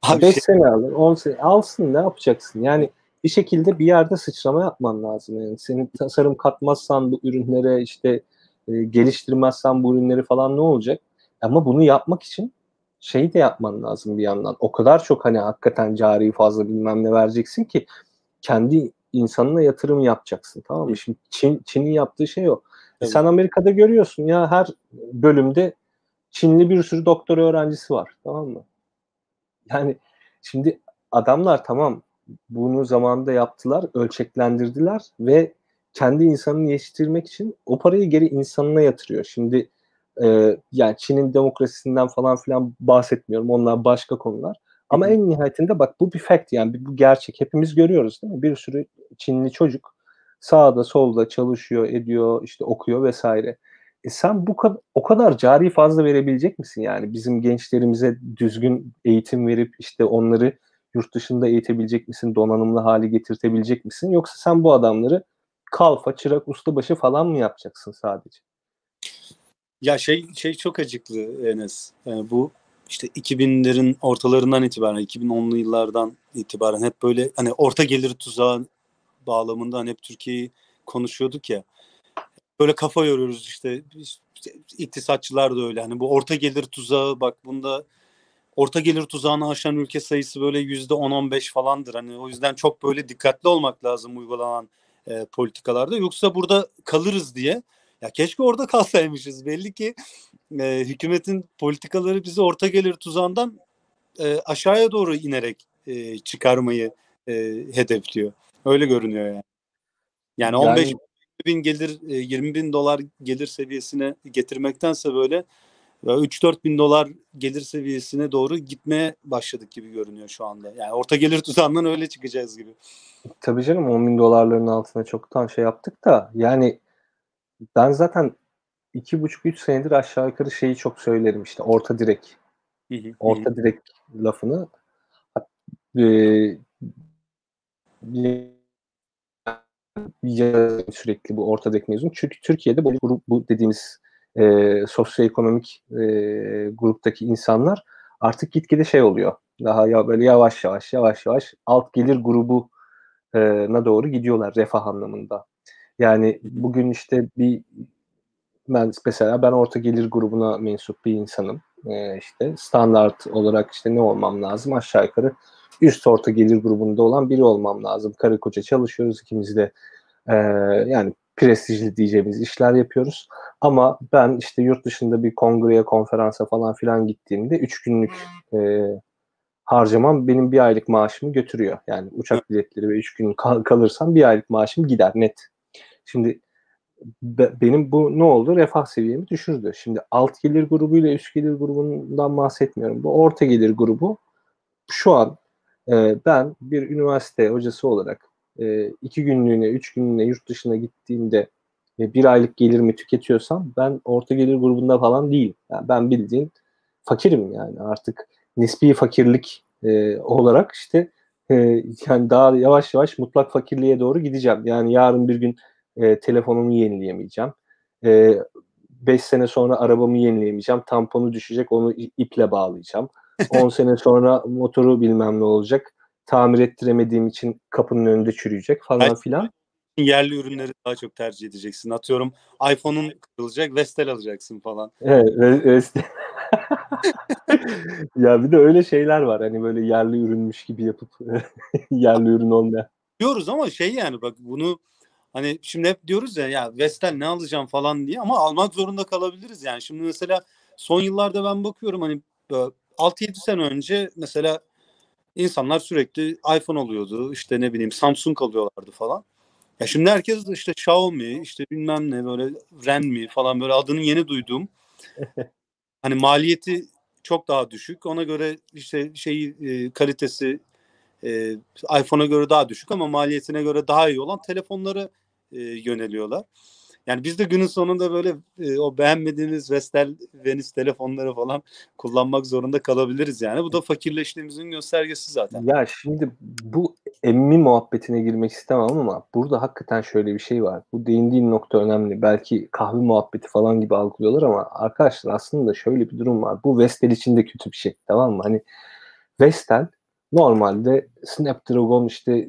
Abi 5 şey- sene alır, 10 sene alsın ne yapacaksın? Yani bir şekilde bir yerde sıçrama yapman lazım. Yani senin tasarım katmazsan bu ürünlere işte e, geliştirmezsen bu ürünleri falan ne olacak? Ama bunu yapmak için şey de yapman lazım bir yandan. O kadar çok hani hakikaten cari fazla bilmem ne vereceksin ki kendi insanına yatırım yapacaksın tamam mı? Şimdi Çin, Çin'in yaptığı şey o. Tabii. sen Amerika'da görüyorsun ya her bölümde Çinli bir sürü doktora öğrencisi var tamam mı? Yani şimdi adamlar tamam bunu zamanında yaptılar, ölçeklendirdiler ve kendi insanını yetiştirmek için o parayı geri insanına yatırıyor. Şimdi e, yani Çin'in demokrasisinden falan filan bahsetmiyorum. Onlar başka konular. Ama en nihayetinde bak bu bir fact yani bu gerçek. Hepimiz görüyoruz değil mi? Bir sürü Çinli çocuk sağda solda çalışıyor, ediyor, işte okuyor vesaire. E sen bu kadar o kadar cari fazla verebilecek misin yani bizim gençlerimize düzgün eğitim verip işte onları yurt dışında eğitebilecek misin, donanımlı hale getirtebilecek misin yoksa sen bu adamları kalfa, çırak, ustabaşı falan mı yapacaksın sadece? Ya şey şey çok acıklı Enes. Yani bu işte 2000'lerin ortalarından itibaren 2010'lu yıllardan itibaren hep böyle hani orta gelir tuzağı bağlamında hani hep Türkiye'yi konuşuyorduk ya. Böyle kafa yoruyoruz işte, iktisatçılar da öyle. Hani bu orta gelir tuzağı bak bunda orta gelir tuzağını aşan ülke sayısı böyle yüzde 10-15 falandır. Hani o yüzden çok böyle dikkatli olmak lazım uygulanan e, politikalarda. Yoksa burada kalırız diye. Ya keşke orada kalsaymışız. Belli ki e, hükümetin politikaları bizi orta gelir tuzağından e, aşağıya doğru inerek e, çıkarmayı e, hedefliyor. Öyle görünüyor yani. Yani 15 Yani- bin gelir, e, 20 bin dolar gelir seviyesine getirmektense böyle 3-4 bin dolar gelir seviyesine doğru gitmeye başladık gibi görünüyor şu anda. Yani orta gelir tuzağından öyle çıkacağız gibi. Tabii canım 10 bin dolarların altına çoktan şey yaptık da yani ben zaten iki buçuk üç senedir aşağı yukarı şeyi çok söylerim işte orta direk orta direk lafını e, sürekli bu orta direk mevzunu. Çünkü Türkiye'de bu, grup, bu dediğimiz e, sosyoekonomik e, gruptaki insanlar artık gitgide şey oluyor. Daha ya böyle yavaş yavaş yavaş yavaş alt gelir grubu e, na doğru gidiyorlar refah anlamında. Yani bugün işte bir ben mesela ben orta gelir grubuna mensup bir insanım. Ee, işte standart olarak işte ne olmam lazım? Aşağı yukarı üst orta gelir grubunda olan biri olmam lazım. Karı koca çalışıyoruz ikimiz de Ee, yani prestijli diyeceğimiz işler yapıyoruz. Ama ben işte yurt dışında bir kongreye, konferansa falan filan gittiğimde 3 günlük e, harcamam benim bir aylık maaşımı götürüyor. Yani uçak biletleri ve 3 gün kal- kalırsam bir aylık maaşım gider net. Şimdi be, benim bu ne oldu? Refah seviyemi düşürdü. Şimdi alt gelir grubu ile üst gelir grubundan bahsetmiyorum. Bu orta gelir grubu şu an e, ben bir üniversite hocası olarak e, iki günlüğüne, üç günlüğüne yurt dışına gittiğimde bir aylık gelirimi tüketiyorsam ben orta gelir grubunda falan değilim. Yani ben bildiğin fakirim yani artık nispi fakirlik e, olarak işte e, yani daha yavaş yavaş mutlak fakirliğe doğru gideceğim. Yani yarın bir gün telefonumu yenileyemeyeceğim. 5 e, sene sonra arabamı yenileyemeyeceğim. Tamponu düşecek onu iple bağlayacağım. 10 sene sonra motoru bilmem ne olacak. Tamir ettiremediğim için kapının önünde çürüyecek falan filan. Yerli ürünleri daha çok tercih edeceksin. Atıyorum iPhone'un kırılacak, Vestel alacaksın falan. Evet, Vestel. ya bir de öyle şeyler var hani böyle yerli ürünmüş gibi yapıp yerli ürün olmayan. Diyoruz ama şey yani bak bunu hani şimdi hep diyoruz ya ya Vestel ne alacağım falan diye ama almak zorunda kalabiliriz yani. Şimdi mesela son yıllarda ben bakıyorum hani 6-7 sene önce mesela insanlar sürekli iPhone alıyordu. işte ne bileyim Samsung alıyorlardı falan. Ya şimdi herkes işte Xiaomi, işte bilmem ne böyle Redmi falan böyle adını yeni duyduğum hani maliyeti çok daha düşük. Ona göre işte şey e, kalitesi e, iPhone'a göre daha düşük ama maliyetine göre daha iyi olan telefonları e, yöneliyorlar. Yani biz de günün sonunda böyle e, o beğenmediğimiz Vestel, Venüs telefonları falan kullanmak zorunda kalabiliriz yani. Bu da fakirleştiğimizin göstergesi zaten. Ya şimdi bu emmi muhabbetine girmek istemem ama burada hakikaten şöyle bir şey var. Bu değindiğin nokta önemli. Belki kahve muhabbeti falan gibi algılıyorlar ama arkadaşlar aslında şöyle bir durum var. Bu Vestel için de kötü bir şey. Tamam mı? Hani Vestel normalde Snapdragon işte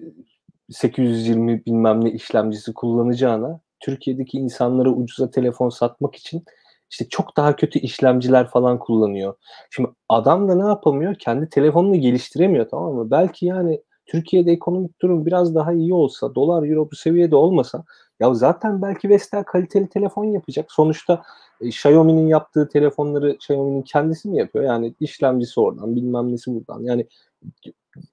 820 bilmem ne işlemcisi kullanacağına Türkiye'deki insanlara ucuza telefon satmak için işte çok daha kötü işlemciler falan kullanıyor. Şimdi adam da ne yapamıyor? Kendi telefonunu geliştiremiyor tamam mı? Belki yani Türkiye'de ekonomik durum biraz daha iyi olsa, dolar euro bu seviyede olmasa ya zaten belki Vestel kaliteli telefon yapacak. Sonuçta e, Xiaomi'nin yaptığı telefonları Xiaomi'nin kendisi mi yapıyor? Yani işlemcisi oradan, bilmem nesi buradan. Yani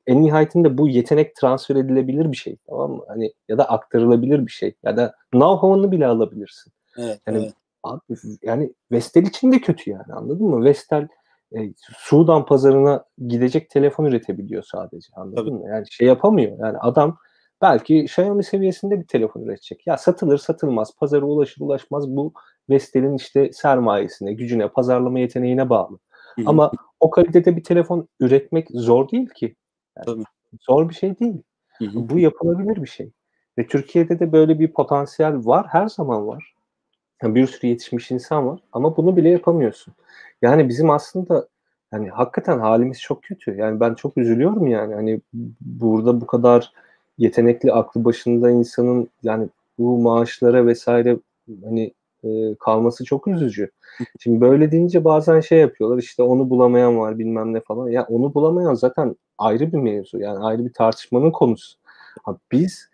en nihayetinde bu yetenek transfer edilebilir bir şey tamam mı? Hani ya da aktarılabilir bir şey ya da know-how'ını bile alabilirsin. Evet, yani, evet. Abi, yani Vestel için de kötü yani anladın mı? Vestel e, Sudan pazarına gidecek telefon üretebiliyor sadece anladın Tabii. mı? Yani şey yapamıyor. Yani adam belki Xiaomi seviyesinde bir telefon üretecek. Ya satılır satılmaz, pazara ulaşır ulaşmaz bu Vestel'in işte sermayesine, gücüne, pazarlama yeteneğine bağlı. Hı-hı. Ama o kalitede bir telefon üretmek zor değil ki. Yani Tabii. Zor bir şey değil. Hı-hı. Bu yapılabilir bir şey. Ve Türkiye'de de böyle bir potansiyel var. Her zaman var. bir sürü yetişmiş insan var. Ama bunu bile yapamıyorsun. Yani bizim aslında yani hakikaten halimiz çok kötü. Yani ben çok üzülüyorum yani. Hani burada bu kadar yetenekli aklı başında insanın yani bu maaşlara vesaire hani e, kalması çok üzücü. Şimdi böyle deyince bazen şey yapıyorlar işte onu bulamayan var bilmem ne falan. Ya onu bulamayan zaten ayrı bir mevzu yani ayrı bir tartışmanın konusu. Ha, biz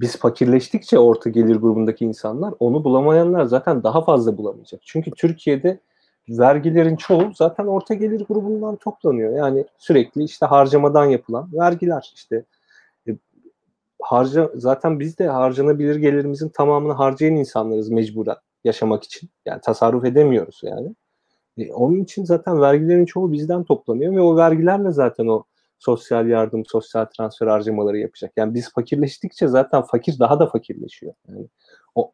biz fakirleştikçe orta gelir grubundaki insanlar onu bulamayanlar zaten daha fazla bulamayacak. Çünkü Türkiye'de vergilerin çoğu zaten orta gelir grubundan toplanıyor. Yani sürekli işte harcamadan yapılan vergiler işte harca zaten biz de harcanabilir gelirimizin tamamını harcayan insanlarız mecburen yaşamak için. Yani tasarruf edemiyoruz yani. E, onun için zaten vergilerin çoğu bizden toplanıyor ve o vergilerle zaten o sosyal yardım, sosyal transfer harcamaları yapacak. Yani biz fakirleştikçe zaten fakir daha da fakirleşiyor. Yani o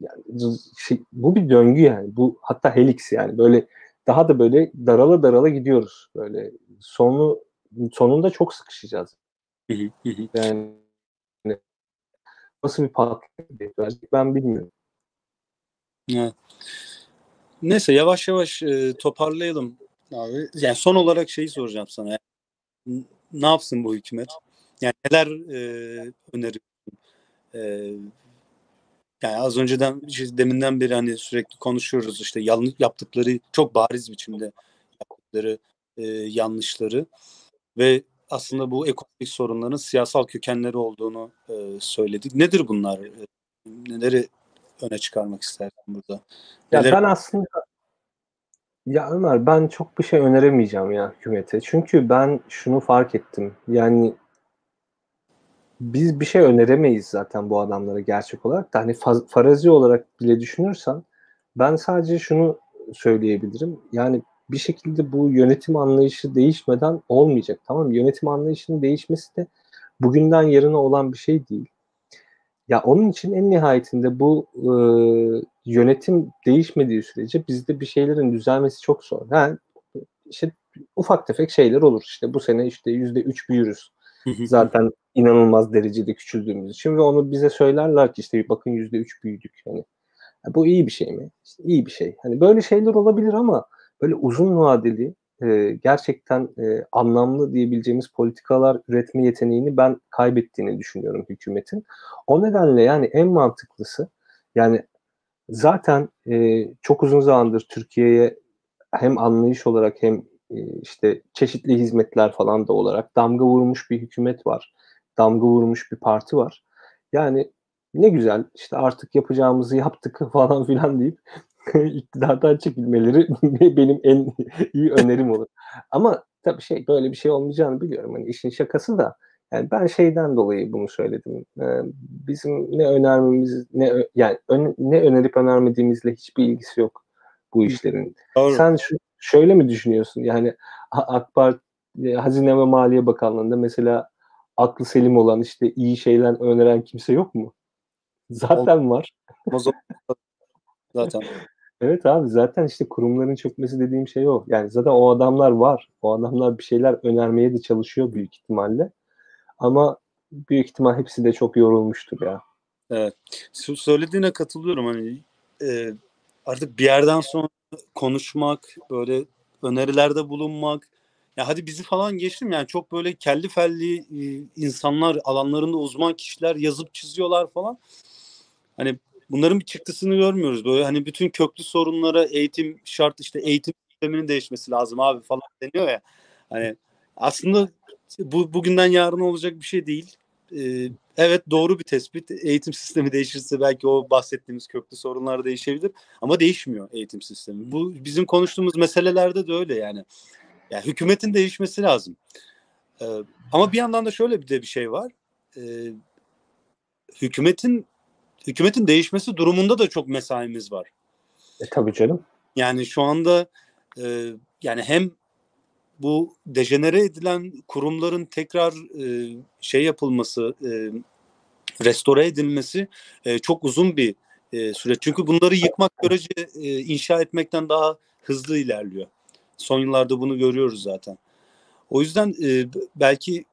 yani şey, bu bir döngü yani. Bu hatta helix yani böyle daha da böyle darala darala gidiyoruz. Böyle sonu sonunda çok sıkışacağız. yani nasıl bir verecek ben bilmiyorum. Evet. Neyse yavaş yavaş e, toparlayalım abi. Yani son olarak şeyi soracağım sana. Yani, ne yapsın bu hükümet? Yani neler e, öneriyorsun? E, yani az önceden deminden beri hani sürekli konuşuyoruz işte yanlış yaptıkları çok bariz biçimde yaptıkları e, yanlışları ve aslında bu ekonomik sorunların siyasal kökenleri olduğunu e, söyledik. Nedir bunlar? E, neleri öne çıkarmak istersin burada? Ya Neler... ben aslında ya Ömer ben çok bir şey öneremeyeceğim ya hükümete. Çünkü ben şunu fark ettim. Yani biz bir şey öneremeyiz zaten bu adamlara gerçek olarak da hani farazi olarak bile düşünürsen ben sadece şunu söyleyebilirim. Yani bir şekilde bu yönetim anlayışı değişmeden olmayacak. Tamam? Yönetim anlayışının değişmesi de bugünden yarına olan bir şey değil. Ya onun için en nihayetinde bu e, yönetim değişmediği sürece bizde bir şeylerin düzelmesi çok zor. Yani işte ufak tefek şeyler olur. İşte bu sene işte yüzde üç büyürüz. Zaten inanılmaz derecede küçüldüğümüz için ve onu bize söylerler ki işte bakın yüzde üç büyüdük. Yani bu iyi bir şey mi? İşte iyi bir şey. Hani böyle şeyler olabilir ama böyle uzun vadeli e, gerçekten e, anlamlı diyebileceğimiz politikalar üretme yeteneğini ben kaybettiğini düşünüyorum hükümetin. O nedenle yani en mantıklısı yani zaten e, çok uzun zamandır Türkiye'ye hem anlayış olarak hem e, işte çeşitli hizmetler falan da olarak damga vurmuş bir hükümet var. Damga vurmuş bir parti var. Yani ne güzel işte artık yapacağımızı yaptık falan filan deyip iktidardan çekilmeleri benim en iyi önerim olur. Ama tabii şey böyle bir şey olmayacağını biliyorum. Hani işin şakası da yani ben şeyden dolayı bunu söyledim. Ee, bizim ne önermemiz ne yani ön, ne önerip önermediğimizle hiçbir ilgisi yok bu işlerin. Doğru. Sen şu, şöyle mi düşünüyorsun? Yani AK Parti e, Hazine ve Maliye Bakanlığı'nda mesela aklı selim olan işte iyi şeyler öneren kimse yok mu? Zaten var. Zaten. Evet abi zaten işte kurumların çökmesi dediğim şey o. Yani zaten o adamlar var. O adamlar bir şeyler önermeye de çalışıyor büyük ihtimalle. Ama büyük ihtimal hepsi de çok yorulmuştur ya. Evet. Söylediğine katılıyorum. Hani e, artık bir yerden sonra konuşmak, böyle önerilerde bulunmak. Ya hadi bizi falan geçtim yani çok böyle kelli felli e, insanlar, alanlarında uzman kişiler yazıp çiziyorlar falan. Hani bunların bir çıktısını görmüyoruz. Böyle hani bütün köklü sorunlara eğitim şart işte eğitim sisteminin değişmesi lazım abi falan deniyor ya. Hani aslında bu bugünden yarın olacak bir şey değil. Ee, evet doğru bir tespit. Eğitim sistemi değişirse belki o bahsettiğimiz köklü sorunlar değişebilir ama değişmiyor eğitim sistemi. Bu bizim konuştuğumuz meselelerde de öyle yani. Yani hükümetin değişmesi lazım. Ee, ama bir yandan da şöyle bir de bir şey var. Ee, hükümetin hükümetin değişmesi durumunda da çok mesaimiz var. E tabii canım. Yani şu anda e, yani hem bu dejenere edilen kurumların tekrar e, şey yapılması, e, restore edilmesi e, çok uzun bir e, süreç. Çünkü bunları yıkmak görece e, inşa etmekten daha hızlı ilerliyor. Son yıllarda bunu görüyoruz zaten. O yüzden e, belki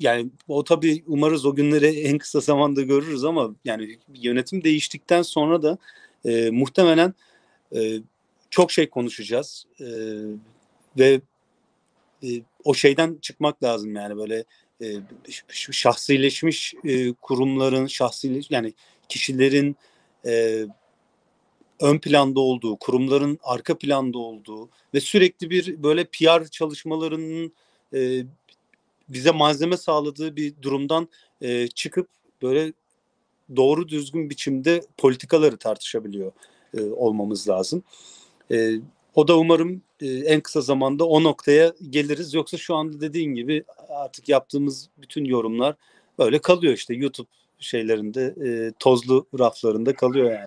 yani o tabii umarız o günleri en kısa zamanda görürüz ama yani yönetim değiştikten sonra da e, muhtemelen e, çok şey konuşacağız e, ve e, o şeyden çıkmak lazım yani böyle e, şahsileşmiş e, kurumların şahsi yani kişilerin e, ön planda olduğu, kurumların arka planda olduğu ve sürekli bir böyle PR çalışmalarının e, bize malzeme sağladığı bir durumdan e, çıkıp böyle doğru düzgün biçimde politikaları tartışabiliyor e, olmamız lazım. E, o da umarım e, en kısa zamanda o noktaya geliriz. Yoksa şu anda dediğin gibi artık yaptığımız bütün yorumlar böyle kalıyor işte YouTube şeylerinde e, tozlu raflarında kalıyor yani.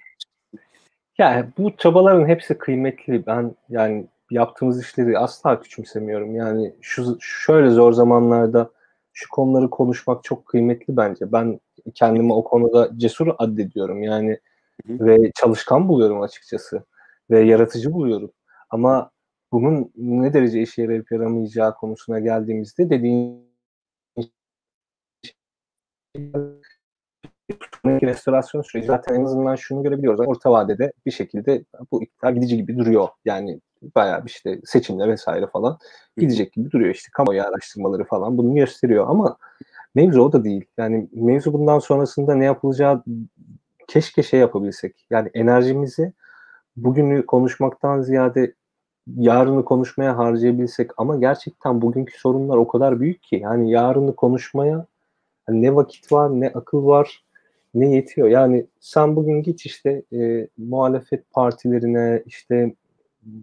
Yani bu çabaların hepsi kıymetli. Ben yani yaptığımız işleri asla küçümsemiyorum. Yani şu şöyle zor zamanlarda şu konuları konuşmak çok kıymetli bence. Ben kendimi o konuda cesur addediyorum. Yani hı hı. ve çalışkan buluyorum açıkçası ve yaratıcı buluyorum. Ama bunun ne derece işe yarayıp yaramayacağı konusuna geldiğimizde dediğin restorasyon süreci zaten en azından şunu görebiliyoruz. Orta vadede bir şekilde bu iktidar gidici gibi duruyor. Yani bayağı bir işte seçimler vesaire falan gidecek gibi duruyor. İşte kamuoyu araştırmaları falan bunu gösteriyor ama mevzu o da değil. Yani mevzu bundan sonrasında ne yapılacağı keşke şey yapabilsek. Yani enerjimizi bugünü konuşmaktan ziyade yarını konuşmaya harcayabilsek ama gerçekten bugünkü sorunlar o kadar büyük ki yani yarını konuşmaya ne vakit var ne akıl var ne yetiyor. Yani sen bugün git işte e, muhalefet partilerine işte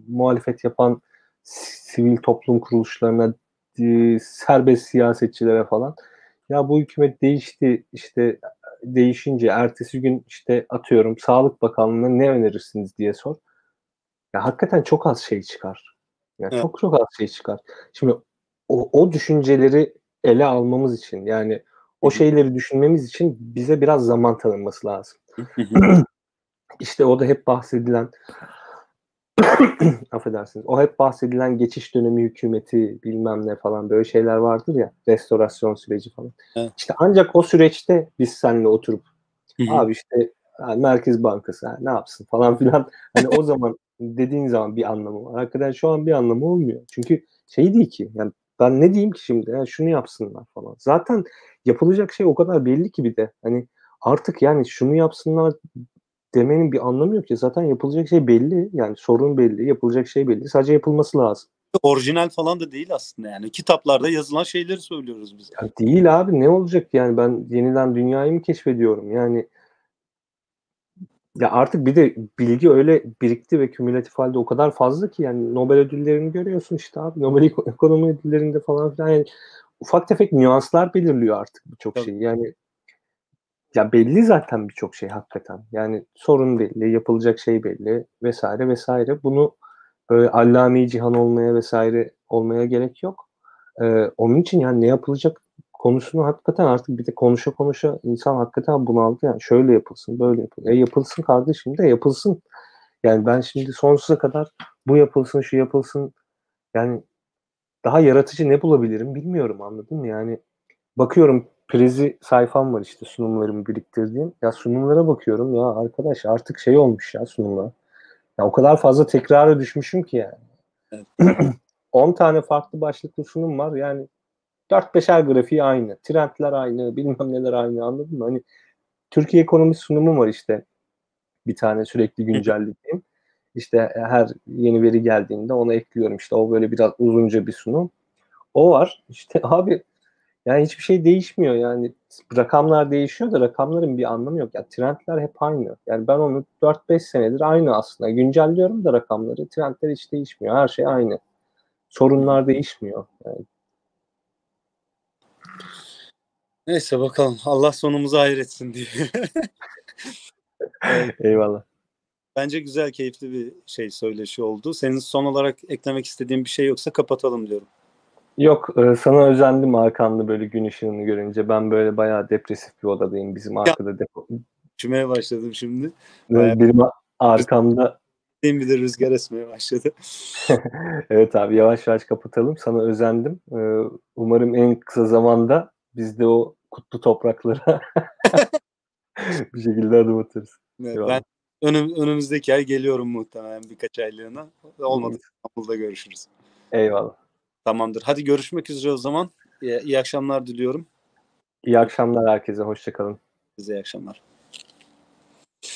muhalefet yapan sivil toplum kuruluşlarına e, serbest siyasetçilere falan ya bu hükümet değişti işte değişince ertesi gün işte atıyorum Sağlık Bakanlığı'na ne önerirsiniz diye sor. Ya hakikaten çok az şey çıkar. Ya evet. çok çok az şey çıkar. Şimdi o, o düşünceleri ele almamız için yani o şeyleri düşünmemiz için bize biraz zaman tanınması lazım. İşte o da hep bahsedilen affedersiniz. O hep bahsedilen geçiş dönemi hükümeti bilmem ne falan böyle şeyler vardır ya. Restorasyon süreci falan. Evet. İşte ancak o süreçte biz seninle oturup abi işte yani Merkez Bankası ha, ne yapsın falan filan. Hani o zaman dediğin zaman bir anlamı var. Hakikaten şu an bir anlamı olmuyor. Çünkü şey değil ki yani ben ne diyeyim ki şimdi yani şunu yapsınlar falan. Zaten yapılacak şey o kadar belli ki bir de. Hani artık yani şunu yapsınlar demenin bir anlamı yok ki. Zaten yapılacak şey belli. Yani sorun belli. Yapılacak şey belli. Sadece yapılması lazım. Orijinal falan da değil aslında yani. Kitaplarda yazılan şeyleri söylüyoruz biz. Ya değil abi ne olacak yani ben yeniden dünyayı mı keşfediyorum? Yani ya artık bir de bilgi öyle birikti ve kümülatif halde o kadar fazla ki yani Nobel ödüllerini görüyorsun işte abi. Nobel ekonomi ödüllerinde falan filan yani ufak tefek nüanslar belirliyor artık birçok şey. Yani ya belli zaten birçok şey hakikaten. Yani sorun belli, yapılacak şey belli vesaire vesaire. Bunu böyle allame cihan olmaya vesaire olmaya gerek yok. Ee, onun için yani ne yapılacak konusunu hakikaten artık bir de konuşa konuşa insan hakikaten bunaldı. Yani şöyle yapılsın, böyle yapılsın. E yapılsın kardeşim de yapılsın. Yani ben şimdi sonsuza kadar bu yapılsın, şu yapılsın. Yani daha yaratıcı ne bulabilirim bilmiyorum anladın mı? Yani bakıyorum Prezi sayfam var işte sunumlarımı biriktirdiğim. Ya sunumlara bakıyorum ya arkadaş artık şey olmuş ya sunumlar. Ya o kadar fazla tekrara düşmüşüm ki yani. Evet. 10 tane farklı başlıklı sunum var. Yani 4-5'er grafiği aynı. Trendler aynı, bilmem neler aynı anladın mı? Hani Türkiye ekonomi sunumu var işte. Bir tane sürekli güncellediğim. İşte her yeni veri geldiğinde onu ekliyorum. İşte o böyle biraz uzunca bir sunum. O var. İşte abi yani hiçbir şey değişmiyor yani. Rakamlar değişiyor da rakamların bir anlamı yok. Yani trendler hep aynı. Yani ben onu 4-5 senedir aynı aslında. Güncelliyorum da rakamları. Trendler hiç değişmiyor. Her şey aynı. Sorunlar değişmiyor. Yani. Neyse bakalım. Allah sonumuzu hayretsin diye. Eyvallah. Bence güzel, keyifli bir şey söyleşi oldu. Senin son olarak eklemek istediğin bir şey yoksa kapatalım diyorum. Yok e, sana özendim arkanda böyle gün ışığını görünce. Ben böyle bayağı depresif bir odadayım. Bizim arkada depo. Üşümeye başladım şimdi. Benim arkamda bir de rüzgar esmeye başladı. evet abi yavaş yavaş kapatalım. Sana özendim. E, umarım en kısa zamanda biz de o kutlu topraklara bir şekilde adım atarız. Evet, ben önüm, önümüzdeki ay geliyorum muhtemelen birkaç aylığına. Olmadı İstanbul'da görüşürüz. Eyvallah. Tamamdır. Hadi görüşmek üzere o zaman. İyi, iyi akşamlar diliyorum. İyi akşamlar herkese. Hoşçakalın. Size iyi akşamlar.